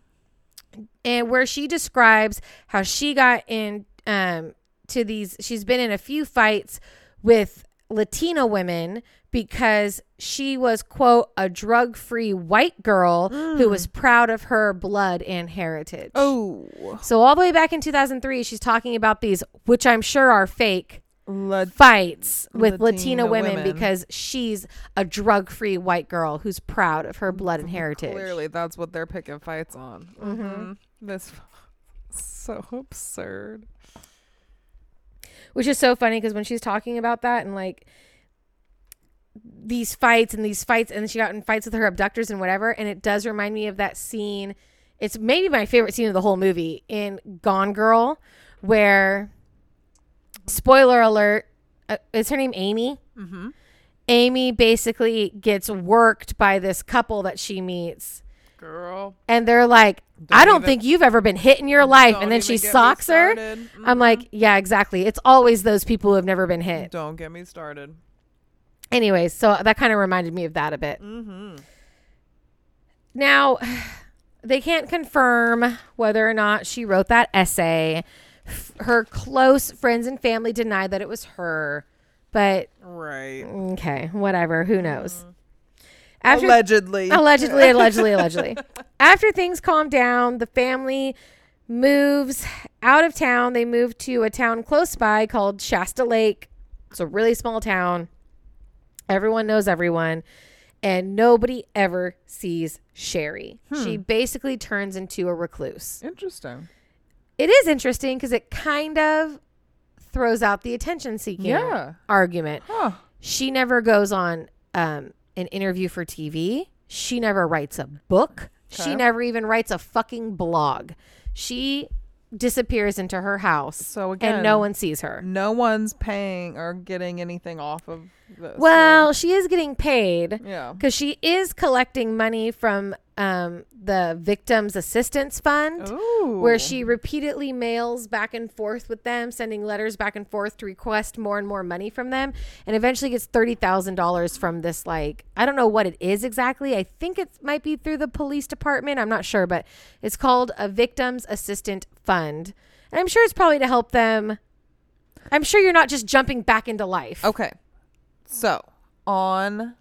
and where she describes how she got in um, to these. She's been in a few fights with Latino women because she was quote a drug-free white girl who was proud of her blood and heritage. Oh. So all the way back in 2003, she's talking about these, which I'm sure are fake La- fights with Latina Latino women, women. because she's a drug-free white girl who's proud of her blood and heritage. Clearly, that's what they're picking fights on. Mm-hmm. This [laughs] so absurd. Which is so funny because when she's talking about that and like these fights and these fights, and she got in fights with her abductors and whatever, and it does remind me of that scene. It's maybe my favorite scene of the whole movie in Gone Girl, where spoiler alert, uh, is her name Amy? Mm-hmm. Amy basically gets worked by this couple that she meets. Girl. And they're like, Don't I don't even- think you've ever been hit in your life. And then she socks her. started. I'm like, mm-hmm. yeah, exactly. It's always those people who have never been hit. Don't get me started. Anyways, so that kind of reminded me of that a bit. Mm-hmm. Now, they can't confirm whether or not she wrote that essay. Her close friends and family denied that it was her. But Right. Mm, okay, whatever. Who knows? Mm-hmm. After Allegedly. allegedly, allegedly, [laughs] allegedly. After things calm down, the family moves out of town. They move to a town close by called Shasta Lake. It's a really small town. Everyone knows everyone, and nobody ever sees Sherri. She basically turns into a recluse. Interesting. It is interesting because it kind of throws out the attention seeking Yeah. argument Huh. she never goes on um, an interview for TV. She never writes a book. She never even writes a fucking blog. She disappears into her house So again, and no one sees her. no one's paying or getting anything off of this. Well, she is getting paid yeah. because she is collecting money from um, the Victims Assistance Fund. Ooh. where she repeatedly mails back and forth with them, sending letters back and forth to request more and more money from them, and eventually gets thirty thousand dollars from this. Like I don't know what it is exactly. I think it might be through the police department. I'm not sure, but it's called a Victims Assistant Fund, and I'm sure it's probably to help them. I'm sure you're not just jumping back into life. Okay. So, on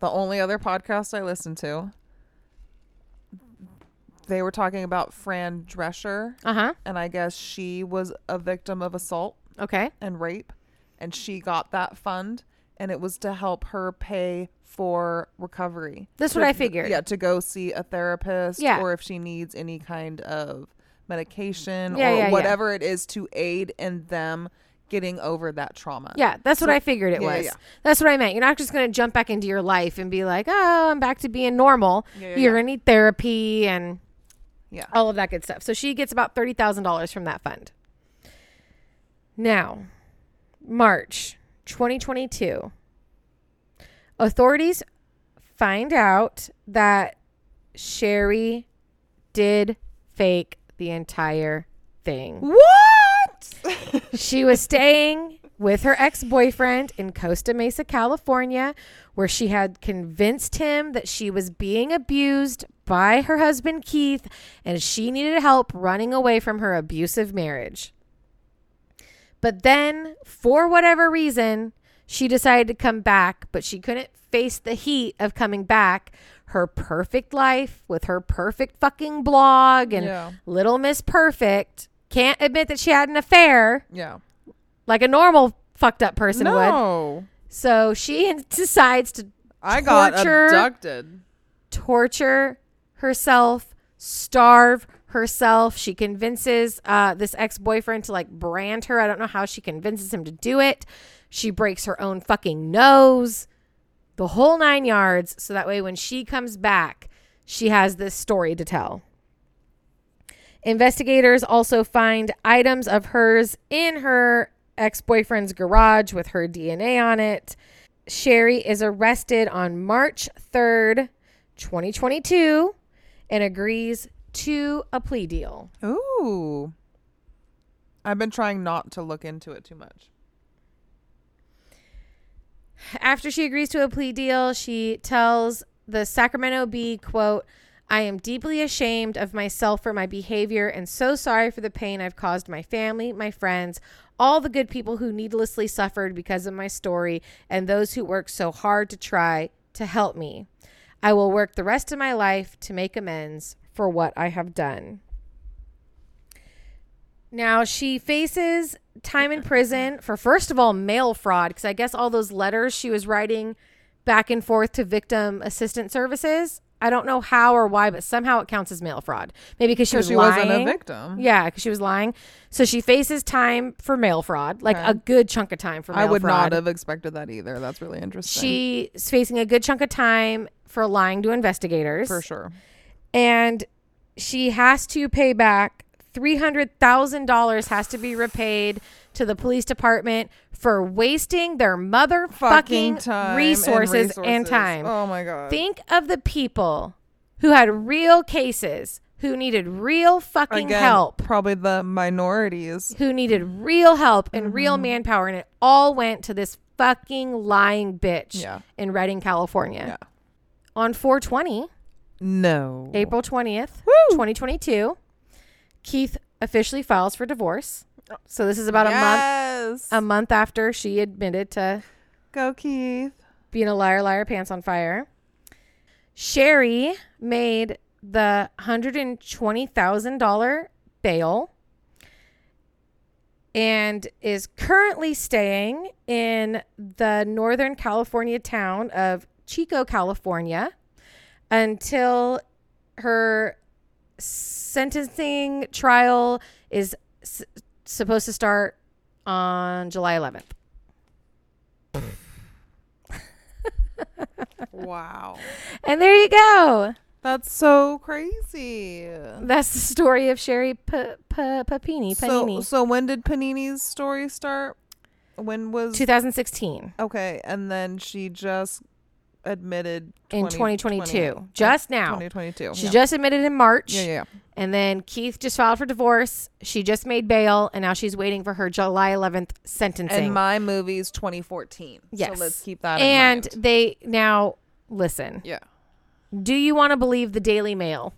the only other podcast I listened to, they were talking about Fran Drescher, Uh huh. and I guess she was a victim of assault Okay. and rape, and she got that fund, and it was to help her pay for recovery. That's To- what I figured. Yeah, to go see a therapist, Yeah. or if she needs any kind of medication Yeah, or yeah, yeah. whatever it is to aid in them getting over that trauma. Yeah, that's what I figured it Yeah, was. yeah. That's what I meant. You're not just going to jump back into your life and be like, "Oh, I'm back to being normal." Yeah, yeah, You're yeah. going to need therapy and Yeah. all of that good stuff. So she gets about $30,000 from that fund. Now, March 2022. Authorities find out that Sherri did fake the entire thing. What? She was staying with her ex boyfriend in Costa Mesa, California, where she had convinced him that she was being abused by her husband, Keith, and she needed help running away from her abusive marriage. But then, for whatever reason, she decided to come back, but she couldn't face the heat of coming back. Her perfect life with her perfect fucking blog and Yeah. Little Miss Perfect can't admit that she had an affair yeah. Like a normal fucked up person would. no. So she [laughs] decides to I got Torture. abducted. torture herself, starve herself. She convinces uh, this ex boyfriend to like brand her. I don't know how she convinces him to do it. She breaks her own fucking nose, the whole nine yards. So that way, when she comes back, she has this story to tell. Investigators also find items of hers in her ex boyfriend's garage with her DNA on it. Sherri is arrested on March 3rd, 2022, and agrees to a plea deal. Ooh. I've been trying not to look into it too much. After she agrees to a plea deal, she tells the Sacramento Bee, quote, I am deeply ashamed of myself for my behavior and so sorry for the pain I've caused my family, my friends, all the good people who needlessly suffered because of my story, and those who worked so hard to try to help me. I will work the rest of my life to make amends for what I have done. Now she faces time in prison for first of all mail fraud because I guess all those letters she was writing back and forth to victim assistance services I don't know how or why, but somehow it counts as mail fraud. Maybe because she was she lying. wasn't a victim. Yeah, because she was lying. So she faces time for mail fraud, like Okay. a good chunk of time for mail fraud. I would fraud. not have expected that either. That's really interesting. She's facing a good chunk of time for lying to investigators. for sure. And she has to pay back $300,000 has to be repaid to the police department for wasting their motherfucking Fucking time resources, and, and time. Oh my god. Think of the people who had real cases, who needed real fucking Again, help, Probably the minorities. who needed real help and real Mm-hmm. manpower, and it all went to this fucking lying bitch Yeah. in Redding, California. Yeah. On 420, No. April 20th, Woo! 2022, Keith officially files for divorce. So this is about a month a month after she admitted to Go Keith. being a liar, liar, pants on fire. Sherri made the $120,000 bail and is currently staying in the Northern California town of Chico, California until her sentencing trial is s- supposed to start on July 11th. Wow. And there you go. That's so crazy. That's the story of Sherri P- P- Papini. So, so when did Papini's story start? When was 2016 okay? And then she just admitted in 20 2022. Just now. 2022. She yeah. just admitted in March. yeah, yeah. And then Keith just filed for divorce. She just made bail. And now she's waiting for her July 11th sentencing. And my movie's 2014. Yes. So let's keep that and in mind. they now listen. Yeah. Do you want to believe the Daily Mail?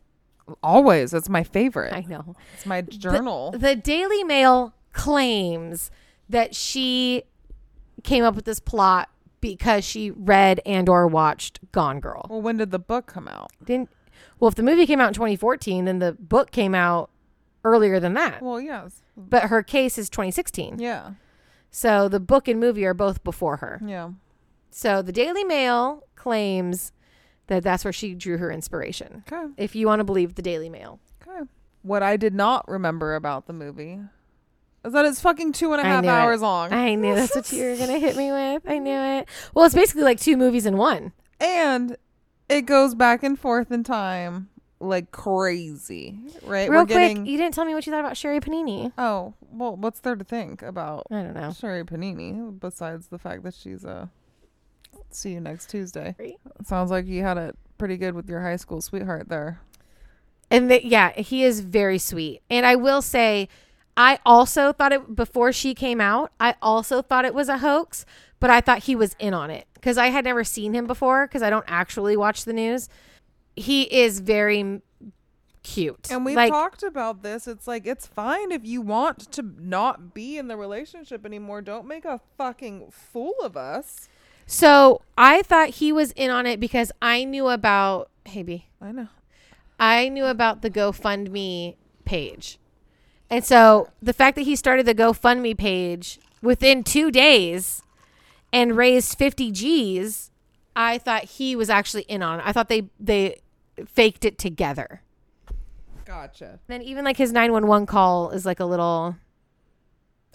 Always. That's my favorite. I know. it's my journal. The Daily Mail claims that she came up with this plot because she read and or watched Gone Girl. well, when did the book come out? Didn't well, if the movie came out in 2014, then the book came out earlier than that. Well, yes. But her case is 2016. Yeah. So the book and movie are both before her. Yeah. So the Daily Mail claims that that's where she drew her inspiration. Okay. If you want to believe the Daily Mail. Okay. What I did not remember about the movie is that it's fucking two and a half and a I half knew it. hours long. I knew that's what you were going to hit me with. I knew it. Well, it's basically like two movies in one. and it goes back and forth in time like crazy. Right? Real We're quick, getting you didn't tell me what you thought about Sherri Papini. Oh, well, what's there to think about I don't know. Sherri Papini besides the fact that she's a see you next Tuesday. Sounds like you had it pretty good with your high school sweetheart there. And the, yeah, he is very sweet. And I will say, I also thought it before she came out. I also thought it was a hoax, but I thought he was in on it because I had never seen him before because I don't actually watch the news. He is very cute, And we like talked about this. It's like it's fine if you want to not be in the relationship anymore. Don't make a fucking fool of us. so. I thought he was in on it because I knew about. Hey, B. I know. I knew about the GoFundMe page. And so the fact that he started the GoFundMe page within two days and raised 50 G's, I thought he was actually in on it. I thought they, they faked it together. Gotcha. Then even like his 911 call is like a little.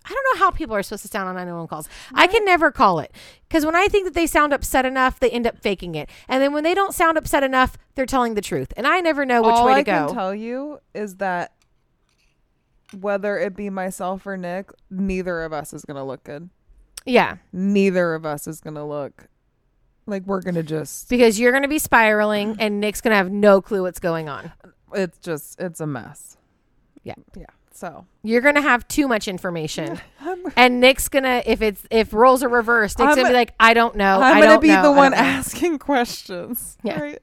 I don't know how people are supposed to sound on 911 calls. I can never call it because when I think that they sound upset enough, they end up faking it. And then when they don't sound upset enough, they're telling the truth. And I never know which All way to I go. can tell you is that whether it be myself or Nick, neither of us is gonna look good. yeah. Neither of us is gonna look like we're gonna just. because you're going to be spiraling and Nick's going to have no clue what's going on. It's just it's a mess. Yeah. Yeah. So You're going to have too much information. [laughs] [laughs] and Nick's going to if it's if roles are reversed, Nick's I'm going to be like, "I don't know. I'm I gonna be know, the one don't know." asking questions. Yeah. Right?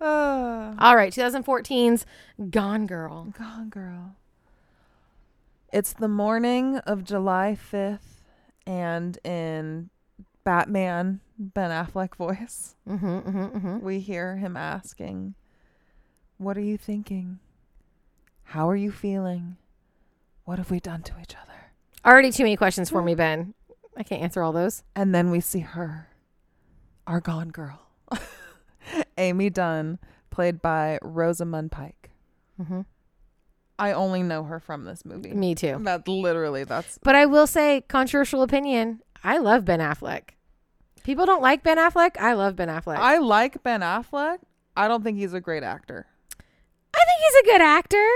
Uh, All right, 2014's Gone Girl. Gone Girl. It's the morning of July 5th, and in Batman Ben Affleck voice, Mhm, mhm, mhm. we hear him asking, What are you thinking? How are you feeling? What have we done to each other? Already too many questions for me, Ben. I can't answer all those. And then we see her, our gone girl. [laughs] Amy Dunn, played by Rosamund Pike. I only know her from this movie. Me too. That's literally that's But I will say, controversial opinion. I love Ben Affleck. People don't like Ben Affleck. I love Ben Affleck. I, like Ben Affleck. I don't think he's a great actor. I think he's a good actor.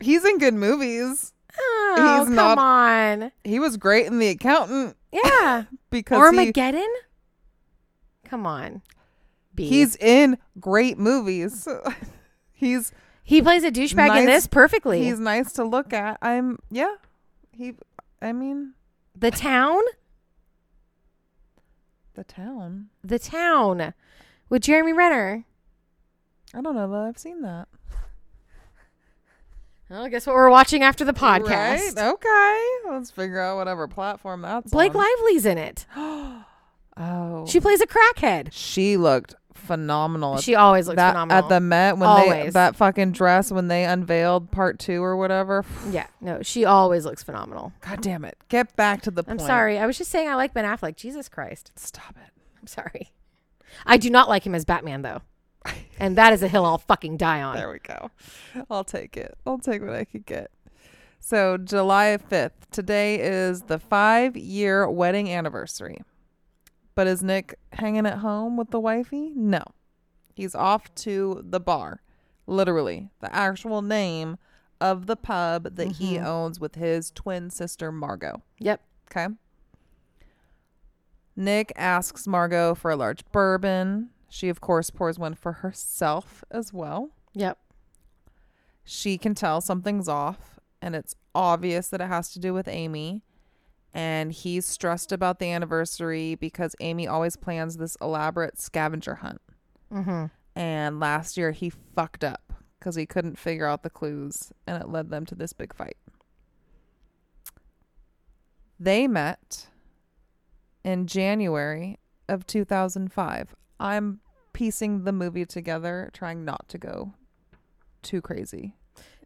He's in good movies. Oh, He's come not- on. He was great in The Accountant Yeah. [laughs] because he, Armageddon? Come on. B. he's in great movies. [laughs] he's he plays a douchebag nice- in this perfectly. he's nice to look at. I'm yeah. He I mean the town? the town. The town with Jeremy Renner. I don't know that I've seen that. Well, guess what we're watching after the podcast? Right? Okay. Let's figure out whatever platform that's Blake on. Lively's in it. [gasps] Oh. She plays a crackhead. she looked phenomenal. She always looks that phenomenal. at the Met when they Always. that fucking dress when they unveiled part two or whatever. [sighs] yeah, no, she always looks phenomenal. God damn it! Get back to the I'm point. sorry. I was just saying I like Ben Affleck. Jesus Christ. Stop it. I'm sorry. I do not like him as Batman though. And that is a hill I'll fucking die on. There we go. I'll take it. I'll take what I could get. So July fifth. Today is the five year wedding anniversary. But is Nick hanging at home with the wifey? No. He's off to the bar. Literally, the actual name of the pub that he Mhm. owns with his twin sister Margot. Yep. Okay. Nick asks Margot for a large bourbon. She, of course, pours one for herself as well. Yep. She can tell something's off, and it's obvious that it has to do with Amy. And he's stressed about the anniversary because Amy always plans this elaborate scavenger hunt. Mm-hmm. And last year he fucked up because he couldn't figure out the clues, and it led them to this big fight. They met in January of 2005. I'm piecing the movie together, trying not to go too crazy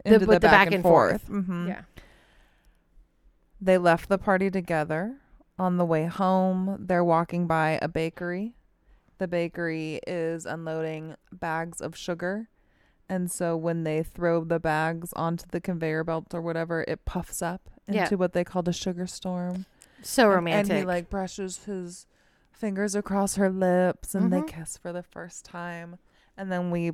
The- into with the back and forth. Mhm. Yeah. They left the party together. On the way home, they're walking by a bakery. The bakery is unloading bags of sugar. And so when they throw the bags onto the conveyor belt or whatever, it puffs up into Yeah. what they called a sugar storm. So romantic. And, he like brushes his fingers across her lips and Mhm. they kiss for the first time. And then we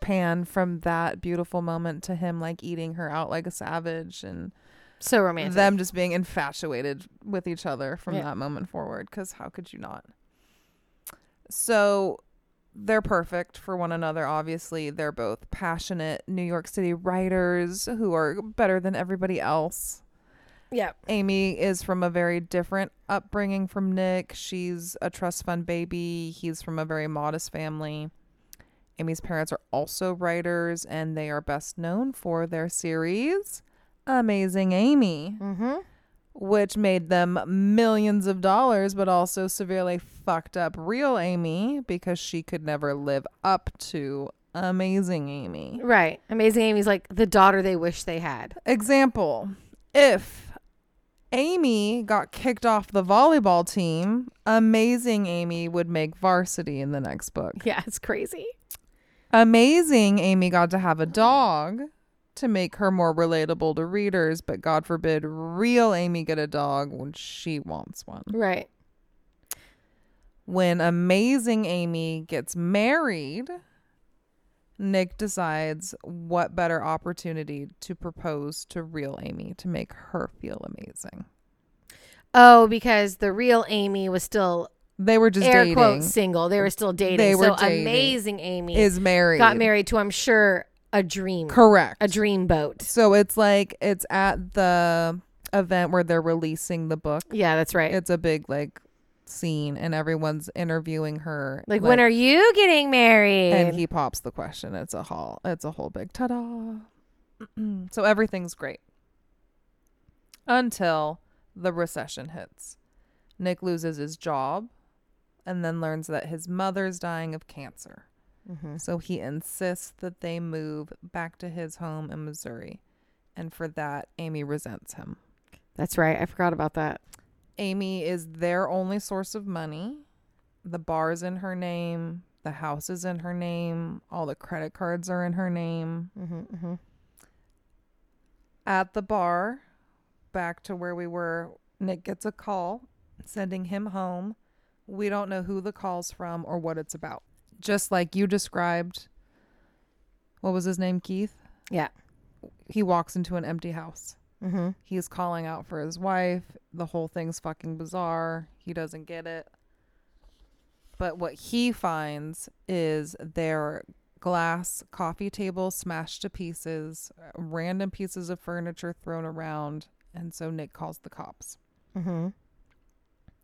pan from that beautiful moment to him like eating her out like a savage and so romantic. them just being infatuated with each other from Yeah. that moment forward because how could you not? So they're perfect for one another obviously. They're both passionate new york city writers who are better than everybody else. Yep. amy is from a very different upbringing from nick. She's a trust fund baby. He's from a very modest family. Amy's parents are also writers and they are best known for their series amazing amy Mm-hmm. which made them millions of dollars, but also severely fucked up real Amy because she could never live up to amazing Amy. Right. Amazing Amy's like the daughter they wish they had. Example if Amy got kicked off the volleyball team, amazing Amy would make varsity in the next book. Yeah, it's crazy. Amazing Amy got to have a dog to make her more relatable to readers, but God forbid real Amy get a dog when she wants one. Right. when amazing Amy gets married, Nick decides what better opportunity to propose to real Amy to make her feel amazing. Oh, because the real Amy was still They were just air dating. quotes single. They were still dating. They were so dating. amazing Amy Is married. got married to I'm sure a dream. Correct. A dream boat. So it's like it's at the event where they're releasing the book. Yeah, that's right. It's a big like scene and everyone's interviewing her. like, when are you getting married? and he pops the question. It's a whole it's a whole big ta-da. [clears throat] so everything's great. Until the recession hits. Nick loses his job and then learns that his mother's dying of cancer. Mhm. So he insists that they move back to his home in Missouri. And for that, Amy resents him. That's right. I forgot about that. Amy is their only source of money. The bar's in her name. The The house is in her name. All the credit cards are in her name. Mm-hmm, mm-hmm. At the bar, back to where we were, Nick gets a call sending him home. We don't know who the call's from or what it's about. Just like you described, what was his name? Keith? Yeah. He walks into an empty house. Mm-hmm. He's calling out for his wife. The whole thing's fucking bizarre. He doesn't get it. But what he finds is their glass coffee table smashed to pieces, random pieces of furniture thrown around, and so Nick calls the cops. Mm-hmm.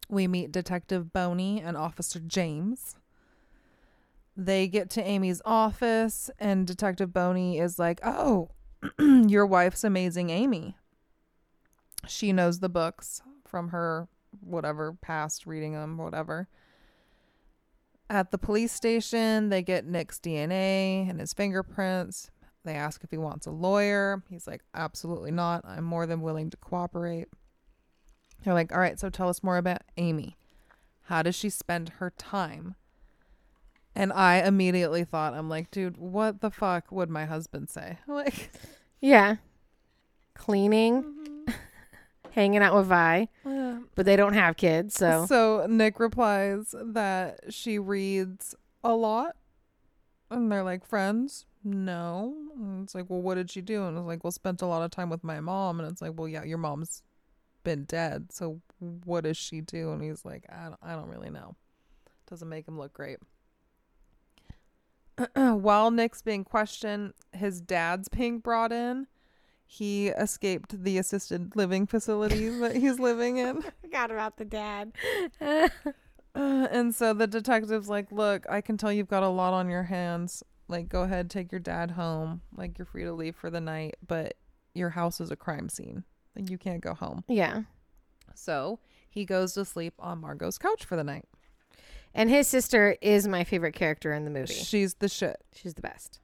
We meet Detective Boney and Officer James. They get to Amy's office, and Detective Boney is like, Oh, [clears throat] your wife's amazing, Amy. She knows the books from her whatever past reading them, whatever. At the police station, they get Nick's DNA and his fingerprints. They ask if he wants a lawyer. He's like, Absolutely not. I'm more than willing to cooperate. They're like, All right, so tell us more about Amy. How does she spend her time? And I immediately thought, I'm like, dude, what the fuck would my husband say? [laughs] Like, Yeah. Cleaning, mm-hmm. [laughs] hanging out with Vi, but they don't have kids, so So Nick replies that she reads a lot. And they're like, friends? No. And it's like, well, what did she do? And it's like, well, spent a lot of time with my mom. And it's like, well, yeah, your mom's been dead. So what does she do? And he's like, I don't, I don't really know. Doesn't make him look great. [clears throat] While Nick's being questioned, his dad's being brought in. He escaped the assisted living facility [laughs] that he's living in. [laughs] forgot about the dad. [laughs] Uh, and so the detective's like, Look, I can tell you've got a lot on your hands. Like, go ahead, take your dad home. Like, you're free to leave for the night, but your house is a crime scene. Like, you can't go home. yeah. So he goes to sleep on Margot's couch for the night. And his sister is my favorite character in the movie. She's the shit. She's the best.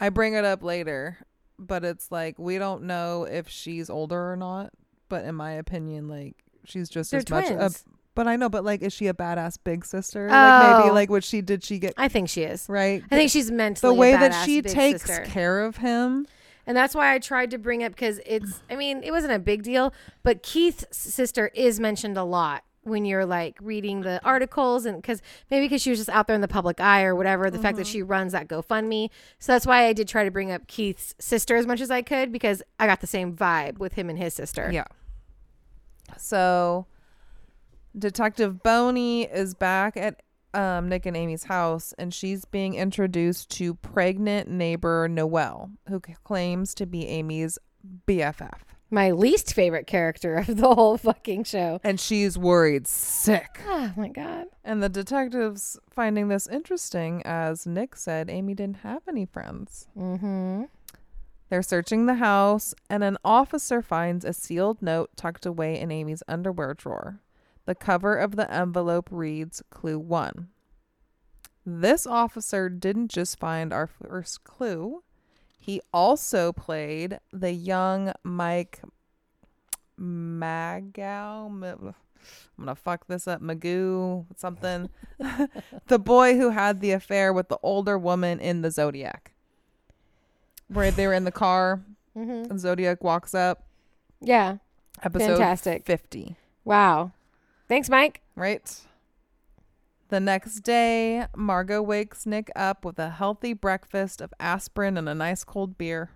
I bring it up later, but it's like, we don't know if she's older or not. But in my opinion, like, she's just They're as much a twins. But I know, but like, is she a badass big sister? Like maybe Oh. like what she did she get I think she is. right? I think she's mentally the way that she takes sister. care of him. And that's why I tried to bring up because it's, I mean, it wasn't a big deal, but Keith's sister is mentioned a lot when you're like reading the articles and because maybe because she was just out there in the public eye or whatever, the fact that she runs that GoFundMe. So that's why I did try to bring up Keith's sister as much as I could because I got the same vibe with him and his sister. Yeah. So Detective Boney is back at um, Nick and Amy's house, and she's being introduced to pregnant neighbor Noelle, who claims to be Amy's BFF. My least favorite character of the whole fucking show. And she's worried sick. Oh my God. And the detectives finding this interesting, as Nick said, Amy didn't have any friends. Mm hmm. They're searching the house, and an officer finds a sealed note tucked away in Amy's underwear drawer. The cover of the envelope reads Clue 1. This officer didn't just find our first clue, he also played the young Mike Mageau. I'm going to fuck this up. Magoo, something. [laughs] the boy who had the affair with the older woman in the Zodiac where they were in the car Mm-hmm. and Zodiac walks up. Yeah. Episode Fantastic. 50, Wow. Thanks, Mike. right? The next day, Margot wakes Nick up with a healthy breakfast of aspirin and a nice cold beer.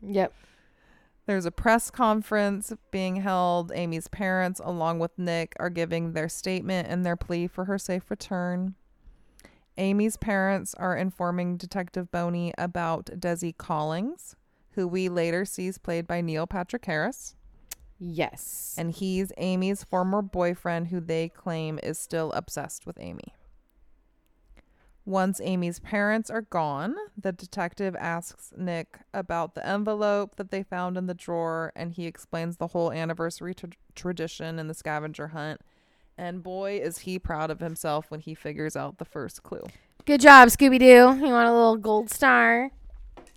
Yep. There's a press conference being held. Amy's parents, along with Nick, are giving their statement and their plea for her safe return. Amy's parents are informing Detective Boney about Desi Collings, who we later sees played by Neil Patrick Harris. Yes. and he's Amy's former boyfriend who they claim is still obsessed with Amy. Once Amy's parents are gone, the detective asks Nick about the envelope that they found in the drawer, and he explains the whole anniversary tra- tradition and the scavenger hunt. And boy, is he proud of himself when he figures out the first clue. Good job, Scooby Doo. You want a little gold star?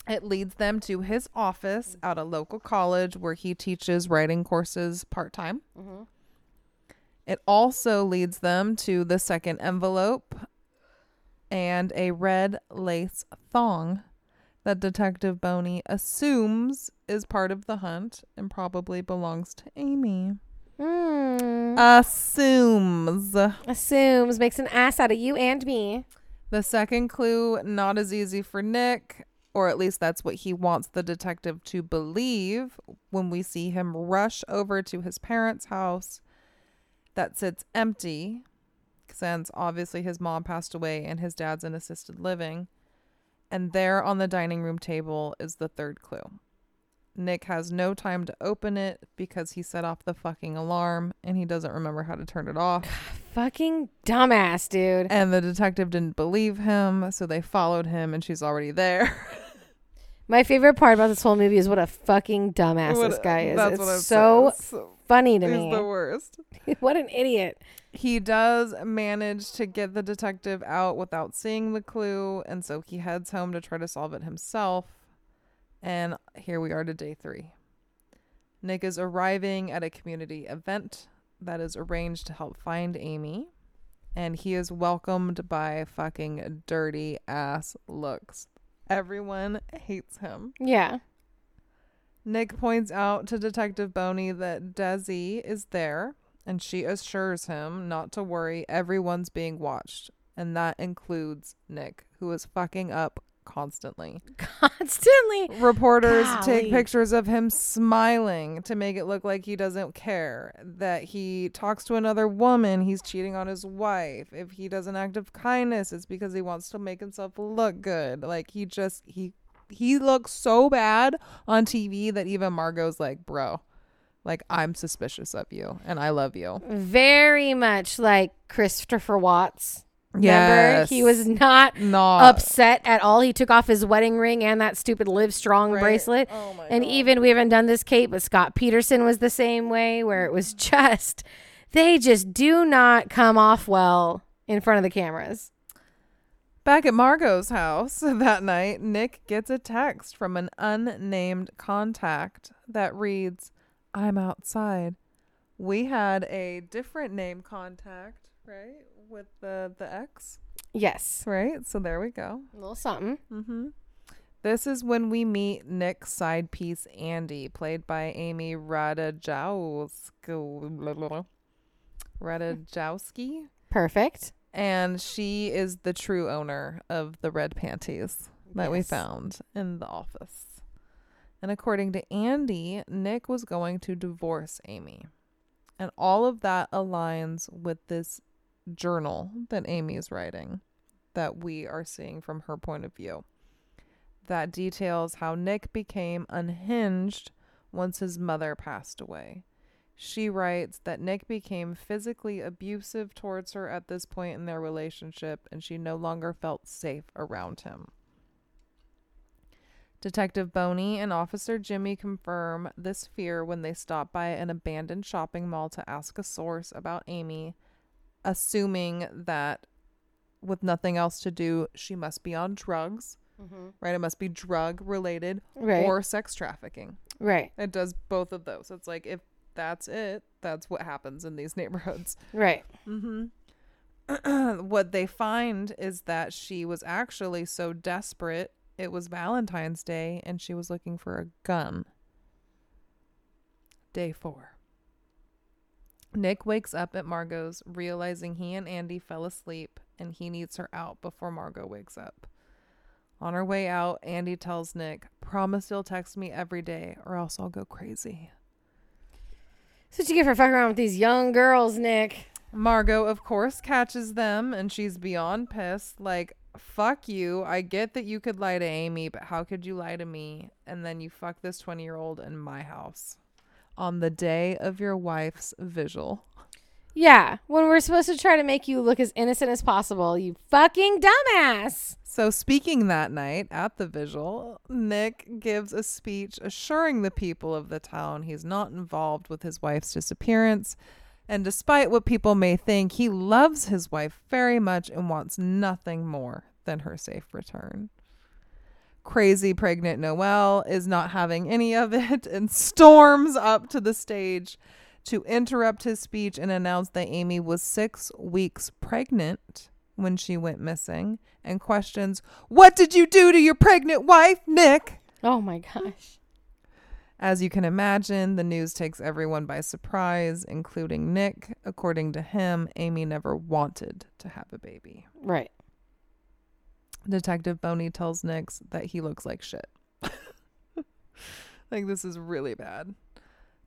It leads them to his office at a local college where he teaches writing courses part time. It also leads them to the second envelope and a red lace thong that Detective Boney assumes is part of the hunt and probably belongs to Amy. Mm. Assumes. Assumes makes an ass out of you and me. The second clue, not as easy for Nick, or at least that's what he wants the detective to believe when we see him rush over to his parents' house that sits empty, since obviously his mom passed away and his dad's in assisted living. And there on the dining room table is the third clue. Nick has no time to open it because he set off the fucking alarm and he doesn't remember how to turn it off. [sighs] Fucking dumbass, dude. And the detective didn't believe him, so they followed him and she's already there. [laughs] My favorite part about this whole movie is what a fucking dumbass What- this guy is. That's it's so. So- funny to He's me. He's the worst. [laughs] what an idiot. He does manage to get the detective out without seeing the clue, and so he heads home to try to solve it himself. And here we are to day three. Nick is arriving at a community event that is arranged to help find Amy, and he is welcomed by fucking dirty ass looks. Everyone hates him. Yeah. Nick points out to Detective Boney that Desi is there, and she assures him not to worry, everyone's being watched. And that includes Nick, who is fucking up constantly. Constantly. Reporters Golly. take pictures of him smiling to make it look like he doesn't care. That he talks to another woman, he's cheating on his wife. If he does an act of kindness, it's because he wants to make himself look good. Like he just he he looks so bad on TV that even Margot's like, bro, like I'm suspicious of you and I love you. Very much like Christopher Watts. Remember? He was not not upset at all. He took off his wedding ring and that stupid Live Strong Right. bracelet. Oh my And God. even we haven't done this, Kate, but Scott Peterson was the same way, where it was mm-hmm. just they just do not come off well in front of the cameras. Back at Margot's house [laughs] that night, Nick gets a text from an unnamed contact that reads, I'm outside. We had a different name contact, right? With the, the X, Yes, right? So there we go. a little something. Mm-hmm. This is when we meet Nick's side piece, Andy, played by Amy Ratajkowski. Ratajkowski? Perfect. And she is the true owner of the red panties that we found in the office. And according to Andy, Nick was going to divorce Amy. And all of that aligns with this journal that Amy is writing that we are seeing from her point of view. That details how Nick became unhinged once his mother passed away. She writes that Nick became physically abusive towards her at this point in their relationship and she no longer felt safe around him. Detective Boney and Officer Jimmy confirm this fear when they stop by an abandoned shopping mall to ask a source about Amy, assuming that with nothing else to do, she must be on drugs, right? It must be drug related Right. or sex trafficking. Right. It does both of those. It's like if that's it, that's what happens in these [laughs] neighborhoods. Right. Mm-hmm. [clears throat] what they find is that she was actually so desperate. It was Valentine's Day and she was looking for a gun. Day four. Nick wakes up at Margot's, realizing he and Andy fell asleep and he needs her out before Margot wakes up. On her way out, Andy tells Nick, Promise you'll text me every day or else I'll go crazy. So what you get for fucking around with these young girls, Nick? Margot, of course, catches them and she's beyond pissed. Like, fuck you. I get that you could lie to Amy, but how could you lie to me? And then you fuck this 20 year old in my house on the day of your wife's vigil. Yeah, when we're supposed to try to make you look as innocent as possible, you fucking dumbass. So, speaking that night at the vigil, Nick gives a speech assuring the people of the town he's not involved with his wife's disappearance. And despite what people may think, he loves his wife very much and wants nothing more than her safe return. Crazy pregnant Noelle is not having any of it [laughs] and storms up to the stage to interrupt his speech and announce that Amy was six weeks pregnant when she went missing and questions, What did you do to your pregnant wife, Nick? Oh my gosh. As you can imagine, the news takes everyone by surprise, including Nick. According to him, Amy never wanted to have a baby. Right. Detective Boney tells Nix that he looks like shit. [laughs] like, this is really bad.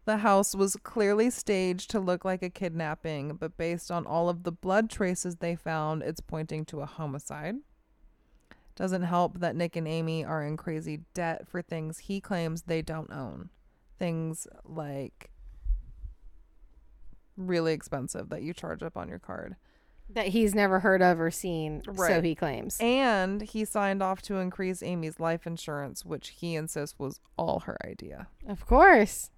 The house was clearly staged to look like a kidnapping, but based on all of the blood traces they found, it's pointing to a homicide. Doesn't help that Nick and Amy are in crazy debt for things he claims they don't own. Things like really expensive that you charge up on your card. That he's never heard of or seen, right. so he claims. And he signed off to increase Amy's life insurance, which he insists was all her idea. Of course.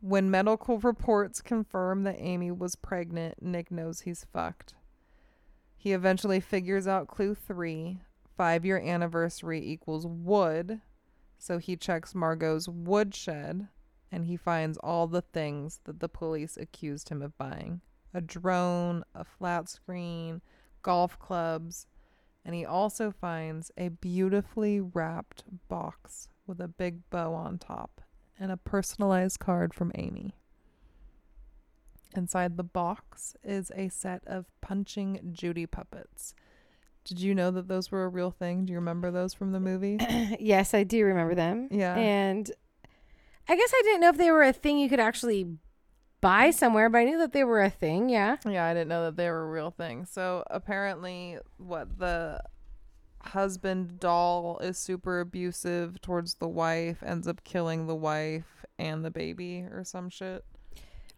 When medical reports confirm that Amy was pregnant, Nick knows he's fucked. He eventually figures out clue three five year anniversary equals wood. So he checks Margot's woodshed and he finds all the things that the police accused him of buying a drone, a flat screen, golf clubs, and he also finds a beautifully wrapped box with a big bow on top and a personalized card from Amy. Inside the box is a set of Punch and Judy puppets. Did you know that those were a real thing? Do you remember those from the movie? [clears throat] yes, I do remember them. Yeah. And I guess I didn't know if they were a thing you could actually buy somewhere, but I knew that they were a thing. Yeah. Yeah, I didn't know that they were a real thing. So apparently, what the husband doll is super abusive towards the wife, ends up killing the wife and the baby or some shit.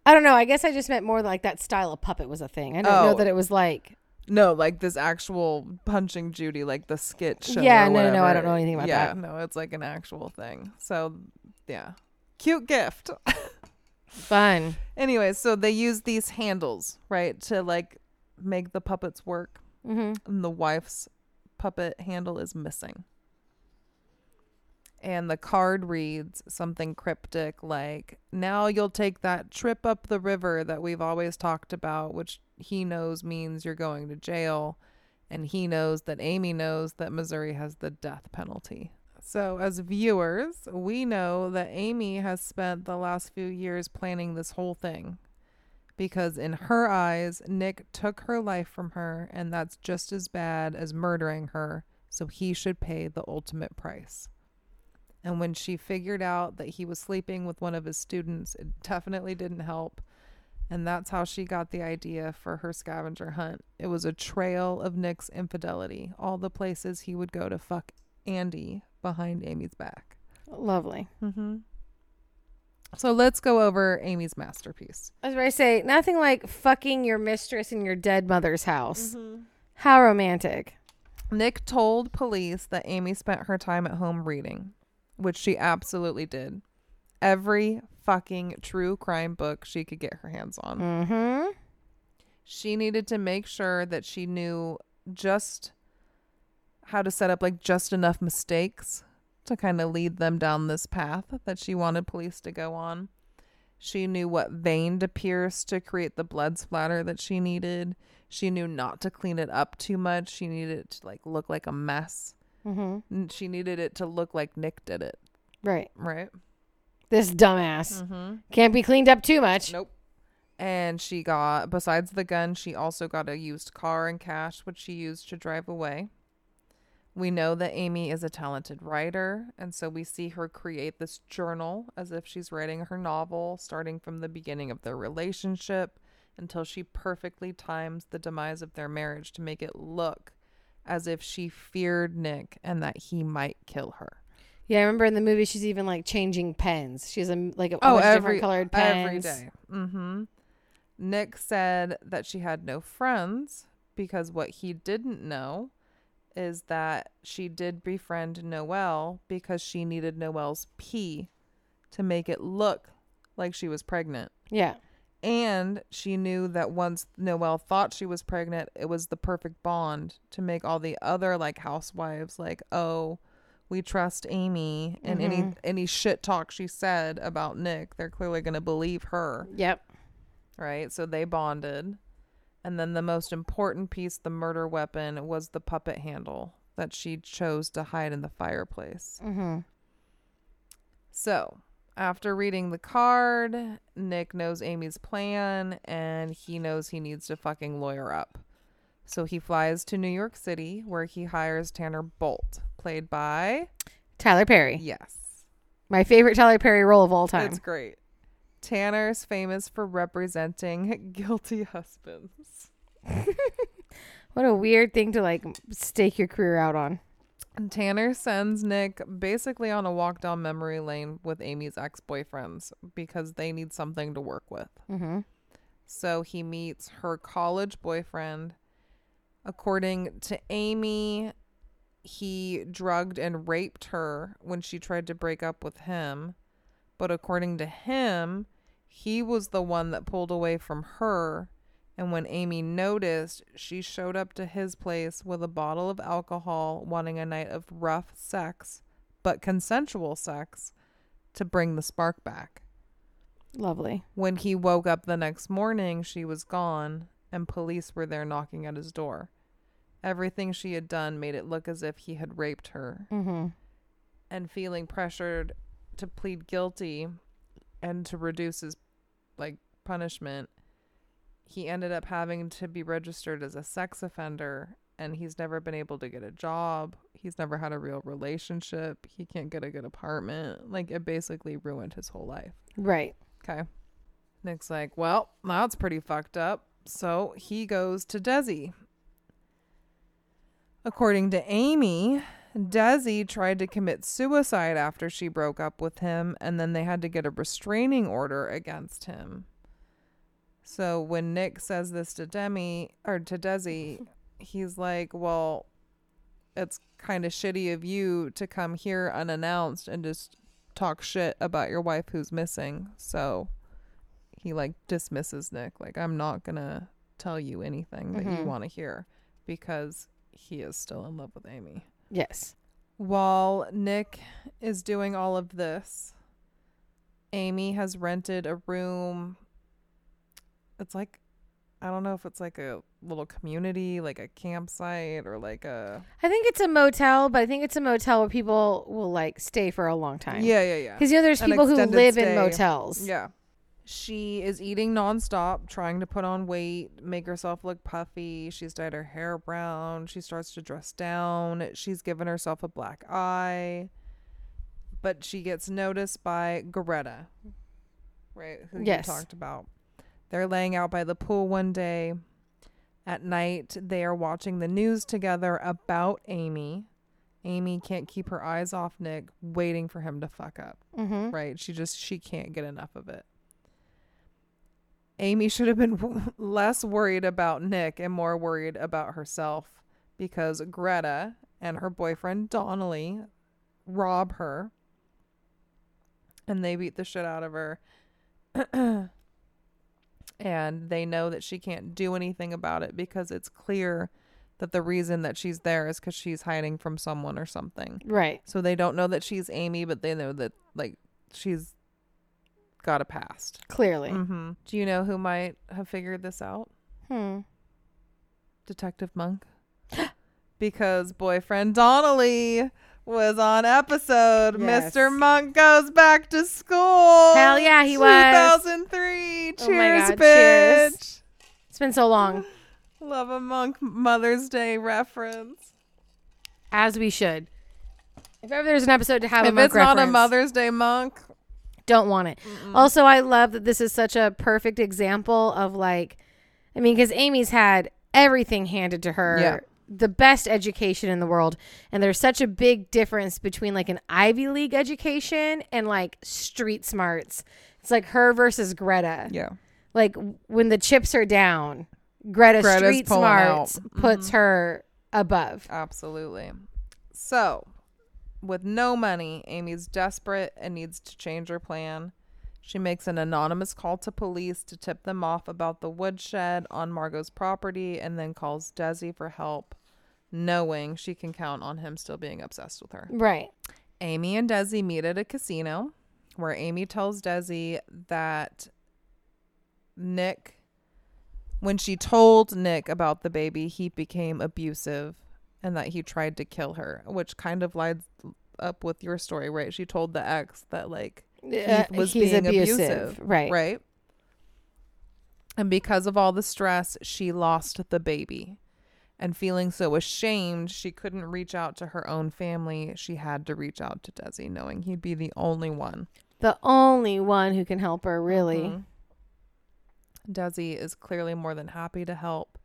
I don't know. I guess I just meant more like that style of puppet was a thing. I didn't know Oh. that it was like. No, like this actual Punch and Judy, like the skit show. Yeah, no, no, no, I don't know anything about yeah, that. no, it's like an actual thing. So, yeah, cute gift. [laughs] Fun. anyway, so they use these handles, right, to like make the puppets work. hmm and the wife's puppet handle is missing. And the card reads something cryptic like, Now you'll take that trip up the river that we've always talked about, which he knows means you're going to jail. And he knows that Amy knows that Missouri has the death penalty. So, as viewers, we know that Amy has spent the last few years planning this whole thing because in her eyes, Nick took her life from her, and that's just as bad as murdering her, so he should pay the ultimate price. And when she figured out that he was sleeping with one of his students, it definitely didn't help. And that's how she got the idea for her scavenger hunt. It was a trail of Nick's infidelity, all the places he would go to fuck Andy behind Amy's back. Lovely. Mm-hmm. So let's go over Amy's masterpiece. As I was going to say nothing like fucking your mistress in your dead mother's house. How romantic. Nick told police that Amy spent her time at home reading, which she absolutely did. Every fucking true crime book she could get her hands on. Mm-hmm. She needed to make sure that she knew just how to set up like just enough mistakes to kind of lead them down this path that she wanted police to go on. She knew what vein to pierce to create the blood splatter that she needed. She knew not to clean it up too much. She needed it to like look like a mess. Mm-hmm. She needed it to look like Nick did it, Right. right? This dumbass. Mm-hmm. Can't be cleaned up too much. Nope. And she got, besides the gun, she also got a used car and cash, which she used to drive away. We know that Amy is a talented writer, and so we see her create this journal as if she's writing her novel, starting from the beginning of their relationship until she perfectly times the demise of their marriage to make it look as if she feared Nick and that he might kill her. Yeah, I remember in the movie she's even like changing pens. She has a, like a Oh, every different colored pens. every day. Mm-hmm. Nick said that she had no friends because what he didn't know is that she did befriend Noelle because she needed Noelle's pee to make it look like she was pregnant. Yeah. And she knew that once Noelle thought she was pregnant, it was the perfect bond to make all the other like housewives like, oh, we trust Amy, and any Mhm. any shit talk she said about Nick, they're clearly gonna believe her, Yep. right? So they bonded, And then the most important piece, the murder weapon, was the puppet handle that she chose to hide in the fireplace. Mm-hmm. So, after reading the card, Nick knows Amy's plan and he knows he needs to fucking lawyer up. So he flies to New York City where he hires Tanner Bolt, played by Tyler Perry. Yes. My favorite Tyler Perry role of all time. It's great. Tanner's famous for representing [laughs] guilty husbands. [laughs] What a weird thing to like stake your career out on. Tanner sends Nick basically on a walk down memory lane with Amy's ex boyfriends because they need something to work with. Mm-hmm. So he meets her college boyfriend. According to Amy, he drugged and raped her when she tried to break up with him. But according to him, he was the one that pulled away from her. And when Amy noticed, she showed up to his place with a bottle of alcohol, wanting a night of rough sex, but consensual sex, to bring the spark back. Lovely. When he woke up the next morning, she was gone, and police were there knocking at his door. Everything she had done made it look as if he had raped her. Mm-hmm. And feeling pressured to plead guilty and to reduce his like punishment, he ended up having to be registered as a sex offender and he's never been able to get a job. He's never had a real relationship. He can't get a good apartment. Like it basically ruined his whole life. Right. Okay. Nick's like, well, that's pretty fucked up. So he goes to Desi. According to Amy, Desi tried to commit suicide after she broke up with him, and then they had to get a restraining order against him. So when Nick says this to Demi or to Desi, he's like, well, it's kind of shitty of you to come here unannounced and just talk shit about your wife who's missing. So he like dismisses Nick. Like, I'm not going to tell you anything that you Mhm. want to hear because he is still in love with Amy. Yes. While Nick is doing all of this, Amy has rented a room. It's like, I don't know if it's like a little community, like a campsite or like a. I think it's a motel, but I think it's a motel where people will like stay for a long time. Yeah, yeah, yeah. Because you know, there's An people who live in motels. Yeah. She is eating nonstop, trying to put on weight, make herself look puffy. She's dyed her hair brown. She starts to dress down. She's given herself a black eye. But she gets noticed by Greta, right? Who Yes. you talked about. They're laying out by the pool one day. At night, they are watching the news together about Amy. Amy can't keep her eyes off Nick, waiting for him to fuck up Mm-hmm. right? She just she can't get enough of it. Amy should have been w- [laughs] less worried about Nick and more worried about herself because Greta and her boyfriend Donnelly rob her and they beat the shit out of her. [clears throat] and they know that she can't do anything about it because it's clear that the reason that she's there is because she's hiding from someone or something. Right. So they don't know that she's Amy, but they know that like she's got a past. Clearly. Mm-hmm. Do you know who might have figured this out? Hmm. Detective Monk. [gasps] because boyfriend Donnelly was on episode Yes. Mr. Monk goes back to school. Hell yeah, he was. 2003. Cheers, Oh God, bitch. cheers. It's been so long. [sighs] Love a Monk Mother's Day reference. As we should. If ever there's an episode to have a Monk reference, if it's not a Mother's Day Monk, don't want it. Also, I love that this is such a perfect example of like, I mean, because Amy's had everything handed to her, Yeah. The best education in the world, and there's such a big difference between like an Ivy League education and like street smarts. It's like her versus Greta. yeah. Like when the chips are down, Greta Greta's street smarts out. Mm-hmm. puts her above. Absolutely. So, with no money, Amy's desperate and needs to change her plan. She makes an anonymous call to police to tip them off about the woodshed on Margot's property and then calls Desi for help, knowing she can count on him still being obsessed with her. Right. Amy and Desi meet at a casino where Amy tells Desi that Nick When she told Nick about the baby, he became abusive and that he tried to kill her, which kind of lines up with your story, right? She told the ex that like Uh, was he's being abusive. abusive, Right. right? And because of all the stress, she lost the baby. And feeling so ashamed, she couldn't reach out to her own family. She had to reach out to Desi, knowing he'd be the only one. The only one who can help her, really. Mhm. Desi is clearly more than happy to help.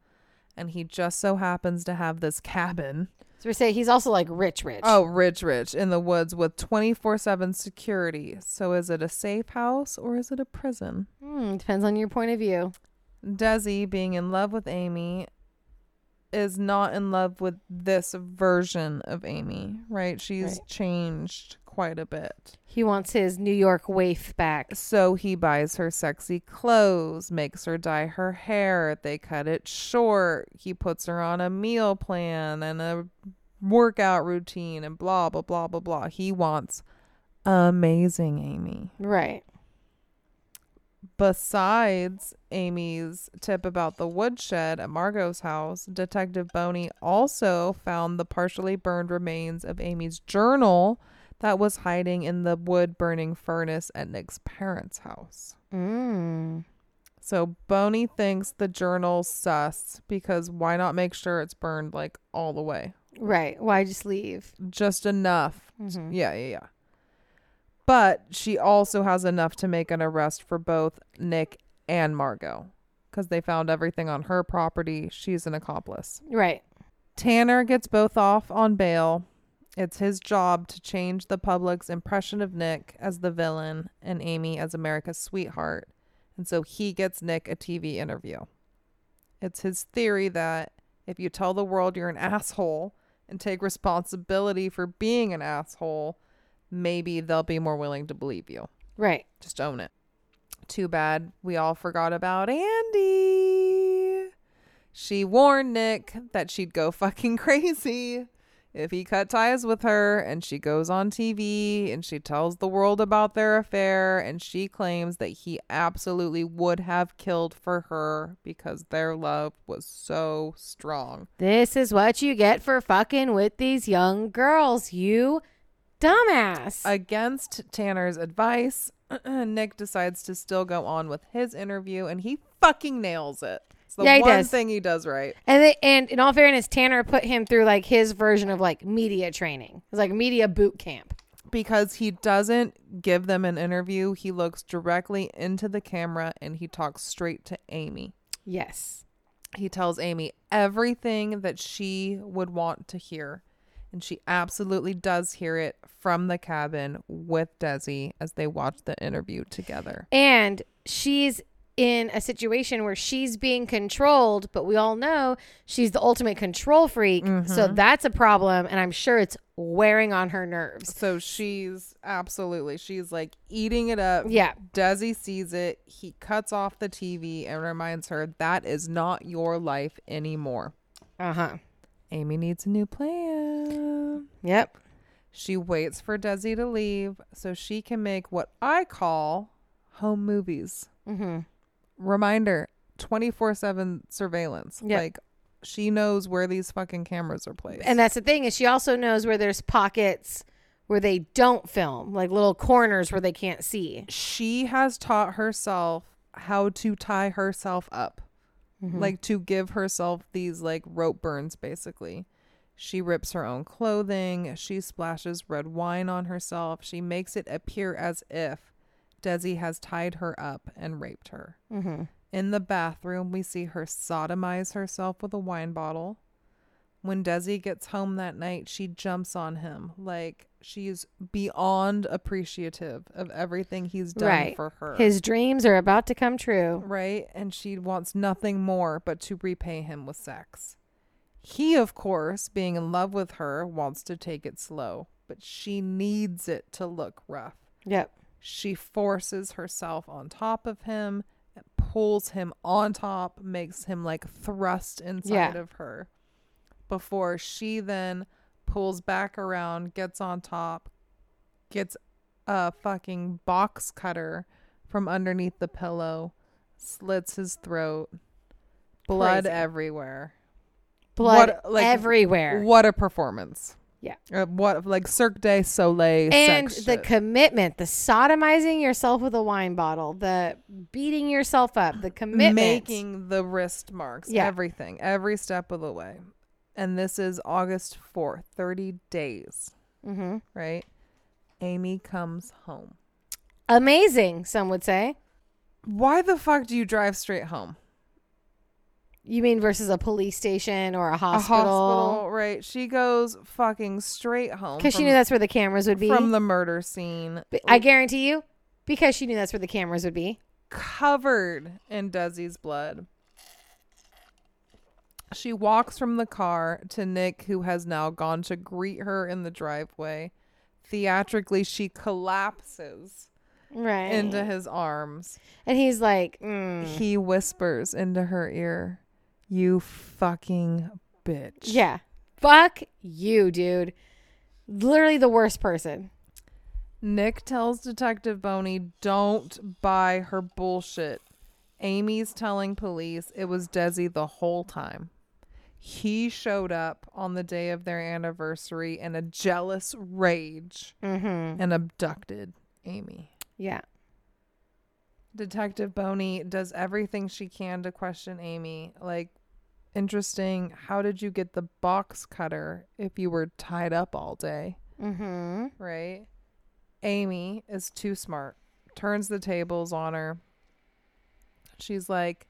And he just so happens to have this cabin. So we say he's also like rich, rich. Oh, rich, rich in the woods with 24 7 security. So is it a safe house or is it a prison? Hmm, depends on your point of view. Desi, being in love with Amy, is not in love with this version of Amy, right? She's Right. changed quite a bit. He wants his New York waif back. So he buys her sexy clothes, makes her dye her hair, they cut it short. He puts her on a meal plan and a workout routine and blah, blah, blah, blah, blah. He wants amazing Amy. Right. Besides Amy's tip about the woodshed at Margot's house, Detective Boney also found the partially burned remains of Amy's journal that was hiding in the wood burning furnace at Nick's parents' house. Mm. So Boney thinks the journal's sus because why not make sure it's burned like all the way? Right. Why just leave? Just enough Mhm. Yeah, yeah, yeah. But she also has enough to make an arrest for both Nick and Margot because they found everything on her property. She's an accomplice. Right. Tanner gets both off on bail. It's his job to change the public's impression of Nick as the villain and Amy as America's sweetheart. And so he gets Nick a TV interview. It's his theory that if you tell the world you're an asshole and take responsibility for being an asshole, maybe they'll be more willing to believe you. Right. Just own it. Too bad we all forgot about Andy. She warned Nick that she'd go [laughs] fucking crazy if he cut ties with her, and she goes on TV and she tells the world about their affair, and she claims that he absolutely would have killed for her because their love was so strong. This is what you get for fucking with these young girls, you dumbass. Against Tanner's advice, [clears throat] Nick decides to still go on with his interview, and he fucking nails it. It's the Yeah, he one does. thing he does right. and they, and in all fairness, Tanner put him through like his version of like media training. It's like media boot camp. because he doesn't give them an interview. He looks directly into the camera and he talks straight to Amy. Yes. He tells Amy everything that she would want to hear. And she absolutely does hear it from the cabin with Desi as they watch the interview together. And she's in a situation where she's being controlled, but we all know she's the ultimate control freak. So that's a problem. And I'm sure it's wearing on her nerves. So she's absolutely, she's like eating it up. Yeah. Desi sees it. He cuts off the TV and reminds her that is not your life anymore. Uh huh. Amy needs a new plan. Yep. She waits for Desi to leave so she can make what I call home movies. Mm-hmm. Reminder 24 7 surveillance. Yep. Like, she knows where these fucking cameras are placed. And that's the thing is she also knows where there's pockets where they don't film, like little corners where they can't see. she has taught herself how to tie herself up, Mm-hmm. like to give herself these like rope burns, basically. She rips her own clothing. She splashes red wine on herself. She makes it appear as if Desi has tied her up and raped her. Mm-hmm. In the bathroom, we see her sodomize herself with a wine bottle. When Desi gets home that night, she jumps on him like she's beyond appreciative of everything he's done Right. for her. His dreams are about to come true. right? And she wants nothing more but to repay him with sex. He, of course, being in love with her, wants to take it slow, but she needs it to look rough. Yep. She forces herself on top of him, pulls him on top, makes him like thrust inside Yeah. of her before she then pulls back around, gets on top, gets a fucking box cutter from underneath the pillow, slits his throat, Blood Crazy. everywhere. blood what, like, everywhere. What a performance. Yeah. Uh, what like Cirque du Soleil and the shit. commitment, the sodomizing yourself with a wine bottle, the beating yourself up, the commitment. making the wrist marks, Yeah. everything, every step of the way. And this is August 4th, 30 days, hmm right? Amy comes home. Amazing, some would say. Why the fuck do you drive straight home? You mean versus a police station or a A hospital? hospital, right? She goes fucking straight home Because she knew that's where the cameras would be. from the murder scene. But I guarantee you, because she knew that's where the cameras would be. covered in Desi's blood. She walks from the car to Nick, who has now gone to greet her in the driveway. Theatrically, she collapses Right. into his arms. and he's like, mm. He whispers into her ear, You fucking bitch. yeah, fuck you, dude. Literally the worst person. Nick tells Detective Boney, Don't buy her bullshit. Amy's telling police it was Desi the whole time. He showed up on the day of their anniversary in a jealous rage Mm-hmm. and abducted Amy. Yeah. Detective Boney does everything she can to question Amy. Like, interesting. How did you get the box cutter if you were tied up all day? Mm-hmm. right? Amy is too smart, turns the tables on her. She's like,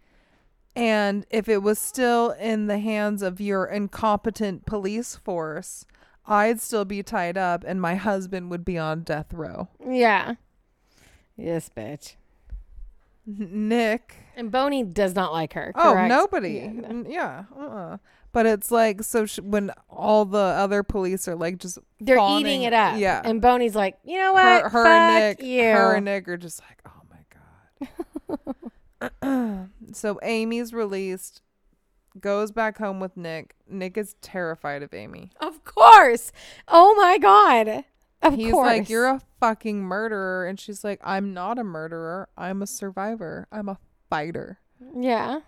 and if it was still in the hands of your incompetent police force, I'd still be tied up and my husband would be on death row. Yeah. Yes, bitch. Nick. And Boney does not like her. Oh, nobody. Yeah, no. Yeah. uh-uh. But it's like, so sh- when all the other police are like just They're fawning- eating it up. Yeah. And Boney's like, you know what? her, her Fuck and Nick, you. her and Nick are just like, oh my god. [laughs] so Amy's released, goes back home with Nick. Nick is terrified of Amy. Of course. Oh my god. Of course. He's course. like, "You're a fucking murderer," and she's like, "I'm not a murderer. I'm a survivor. I'm a fighter." Yeah.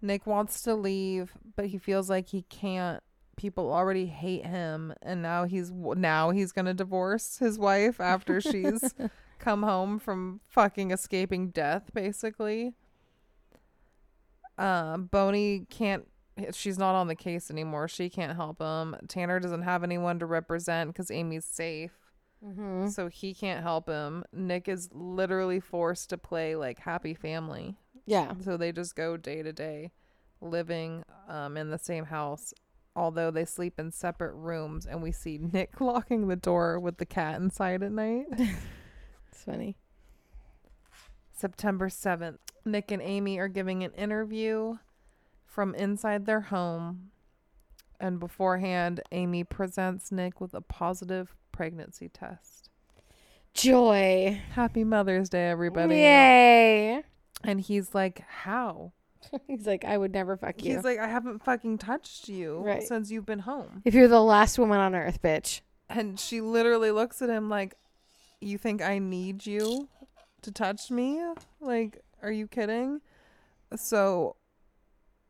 Nick wants to leave, but he feels like he can't. People already hate him, and now he's now he's gonna divorce his wife after she's [laughs] come home from fucking escaping death, basically. Um, Boney can't. She's not on the case anymore. She can't help him. Tanner doesn't have anyone to represent because Amy's safe, Mm-hmm. so he can't help him. Nick is literally forced to play like happy family Yeah. so they just go day to day, living um, in the same house, although they sleep in separate rooms. And we see Nick [laughs] locking the door with the cat inside at night. [laughs] It's funny. September 7th, Nick and Amy are giving an interview from inside their home. And beforehand, Amy presents Nick with a positive pregnancy test. Joy. Happy Mother's Day, everybody. Yay. And he's like, How? [laughs] He's like, I would never fuck you. He's like, I haven't fucking touched you Right. since you've been home. if you're the last woman on earth, bitch. And she literally looks at him like, You think I need you to touch me? Like, are you kidding? So,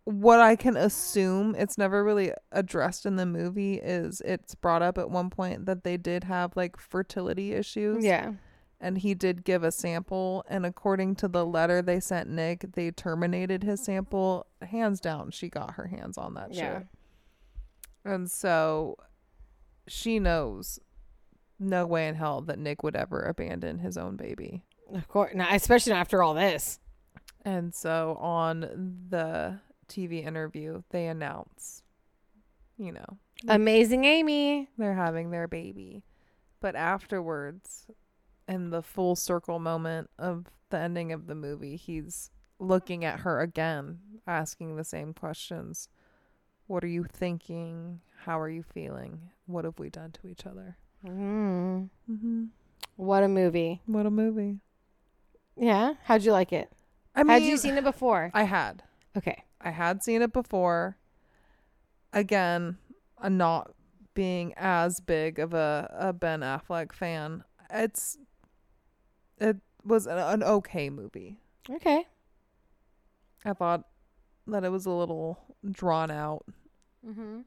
what I can assume, it's never really addressed in the movie, is it's brought up at one point that they did have like fertility issues. Yeah. And he did give a sample. And according to the letter they sent Nick, they terminated his sample. Hands down, she got her hands on that Yeah. shit. And so she knows no way in hell that Nick would ever abandon his own baby. Of course. Now, especially not after all this. And so on the TV interview, they announce, you know, Amazing Amy. they're having their baby. But afterwards, in the full circle moment of the ending of the movie, he's looking at her again, asking the same questions. What are you thinking? How are you feeling? What have we done to each other? Mm. Mm-hmm. What a movie. What a movie. Yeah. How'd you like it? I mean, Had you seen it before? I had. Okay. I had seen it before. Again, uh, not being as big of a, a Ben Affleck fan. It's it was an, an okay movie. Okay. I thought that it was a little drawn out. Mm-hmm.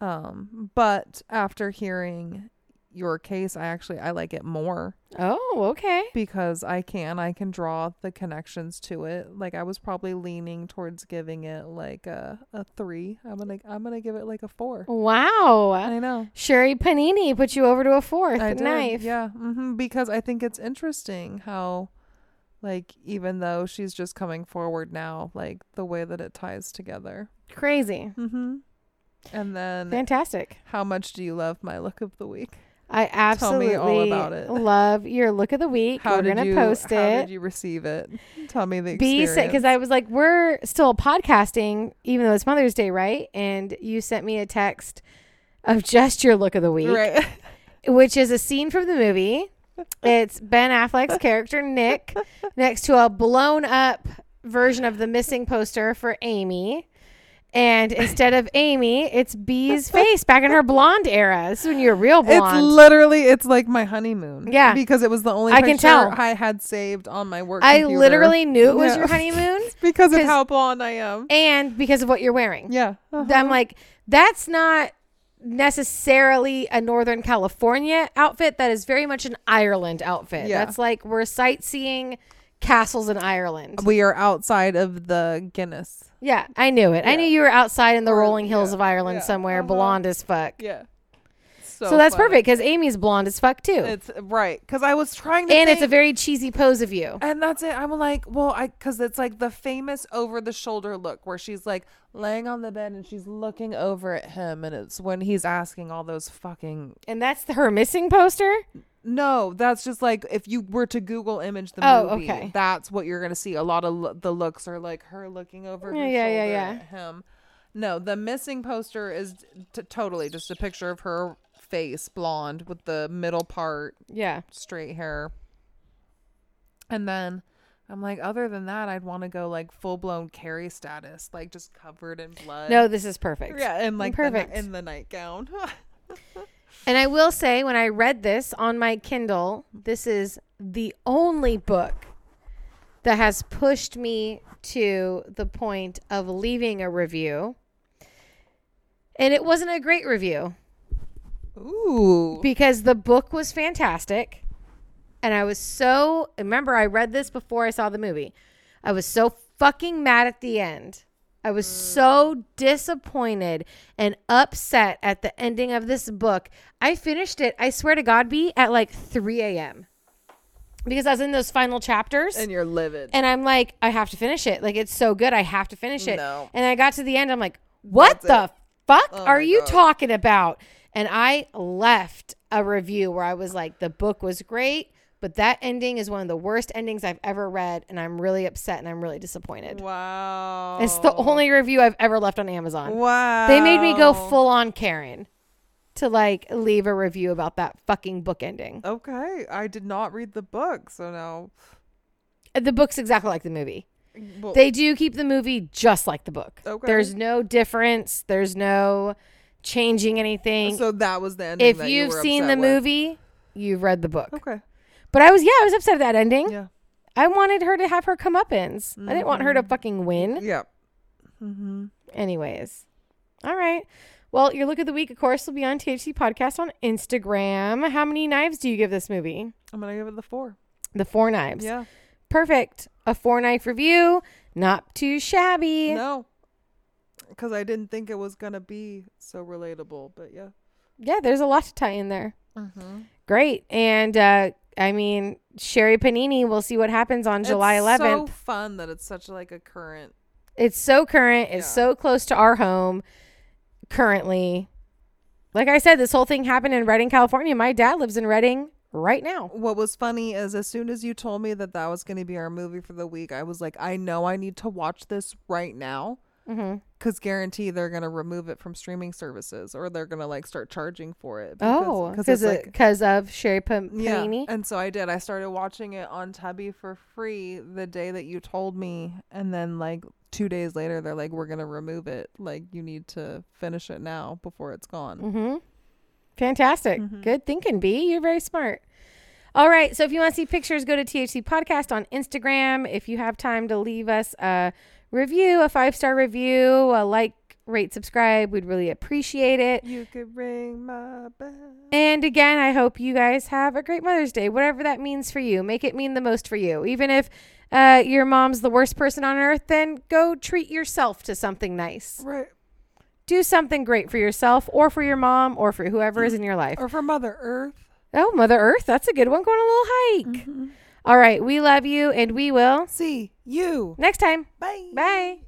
Um, but after hearing your case, I actually I like it more Oh, okay. because I can I can draw the connections to it. Like I was probably leaning towards giving it like a a three. I'm gonna I'm gonna give it like a four. Wow. I know. Sherri Papini put you over to a fourth. I did, Knife. Yeah, hmm because I think it's interesting how, like, even though she's just coming forward now, like the way that it ties together. Crazy. Mm-hmm. And then, Fantastic. how much do you love my look of the week? I Tell absolutely me all about it. love your look of the week. How We're did gonna you post How it. did you receive it? Tell me the experience. because I was like, we're still podcasting, even though it's Mother's Day, right? And you sent me a text of just your look of the week, right. [laughs] which is a scene from the movie. It's Ben Affleck's character Nick next to a blown up version of the missing poster for Amy. And [laughs] instead of Amy, it's B's face back in her blonde era. This is when you were real blonde. It's literally it's like my honeymoon. Yeah. because it was the only I can tell. I had saved on my work. I computer. literally knew it was Yeah. your [laughs] honeymoon because of how blonde I am. and because of what you're wearing. Yeah, uh-huh. I'm like, that's not necessarily a Northern California outfit. That is very much an Ireland outfit. Yeah. That's like we're sightseeing castles in Ireland. we are outside of the Guinness. Yeah, I knew it. I Yeah. knew you were outside in the Or- rolling hills yeah, of Ireland yeah, somewhere, uh-huh. blonde as fuck. Yeah. So, that's funny. perfect because Amy's blonde as fuck too. It's right because I was trying to, and it's a very cheesy pose of you. and that's it. I'm like, well, I because it's like the famous over the shoulder look where she's like laying on the bed and she's looking over at him, and it's when he's asking all those fucking. And that's her missing poster? No, that's just like if you were to Google image the Oh, movie, okay. that's what you're gonna see. A lot of lo- the looks are like her looking over her Yeah, yeah, yeah, yeah. at him. No, the missing poster is t- totally just a picture of her face, blonde with the middle part Yeah. straight hair. And then I'm like, other than that, I'd want to go like full blown Carrie status, like just covered in blood. No, this is perfect. yeah, and like perfect. The, in the nightgown. [laughs] And I will say, when I read this on my Kindle, this is the only book that has pushed me to the point of leaving a review. And it wasn't a great review Ooh, because the book was fantastic. And I was so, remember, I read this before I saw the movie. I was so fucking mad at the end. I was mm. so disappointed and upset at the ending of this book. I finished it, I swear to God, be at like 3 a.m. because I was in those final chapters. and you're livid. And I'm like, I have to finish it. Like, it's so good. I have to finish it. No. And I got to the end. I'm like, what That's the fuck Oh are you God. talking about? And I left a review where I was like, the book was great, but that ending is one of the worst endings I've ever read. And I'm really upset and I'm really disappointed. wow, It's the only review I've ever left on Amazon. Wow, They made me go full on Karen to like leave a review about that fucking book ending. Okay, I did not read the book, so now The book's exactly like the movie. well, They do keep the movie just like the book. Okay. There's no difference. There's no changing anything. so that was the ending. if that you you've were seen the with. movie, you've read the book. okay, But I was yeah, I was upset at that ending. yeah, I wanted her to have her comeuppance. I didn't want her to fucking win. yeah. Mm-hmm. Anyways. All right. Well, your look of the week, of course, will be on THC Podcast on Instagram. How many knives do you give this movie? I'm gonna give it the four. The four knives. Yeah, Perfect. A four knife review. Not too shabby. no, because I didn't think it was gonna be so relatable, but yeah. Yeah, there's a lot to tie in there. Mm-hmm. Great. And uh I mean, Sherri Papini, we'll see what happens on July It's 11th. So fun that it's such like a current. it's so current. It's Yeah. so close to our home currently. Like I said, this whole thing happened in Redding, California. My dad lives in Redding right now. What was funny is as soon as you told me that that was going to be our movie for the week, I was like, I know I need to watch this right now Mm-hmm. because guarantee they're going to remove it from streaming services or they're going to like start charging for it. Oh, because because like. of Sherri Pan- Yeah, and so I did. I started watching it on Tubi for free the day that you told me, and then like two days later, they're like, "We're gonna remove it. Like, you need to finish it now before it's gone." Mm-hmm. Fantastic. Mhm. Good thinking, B. You're very smart. All right. So if you want to see pictures, go to THC Podcast on Instagram. If you have time to leave us a review, a five star review, a like, rate, subscribe. We'd really appreciate it. You could ring my bell. And again, I hope you guys have a great Mother's Day, whatever that means for you. Make it mean the most for you. Even if uh, your mom's the worst person on earth, then go treat yourself to something nice. Right. Do something great for yourself or for your mom or for whoever is in your life. Or for Mother Earth. Oh, Mother Earth, that's a good one. Go on a little hike. All right, we love you and we will See you. next time. Bye. Bye.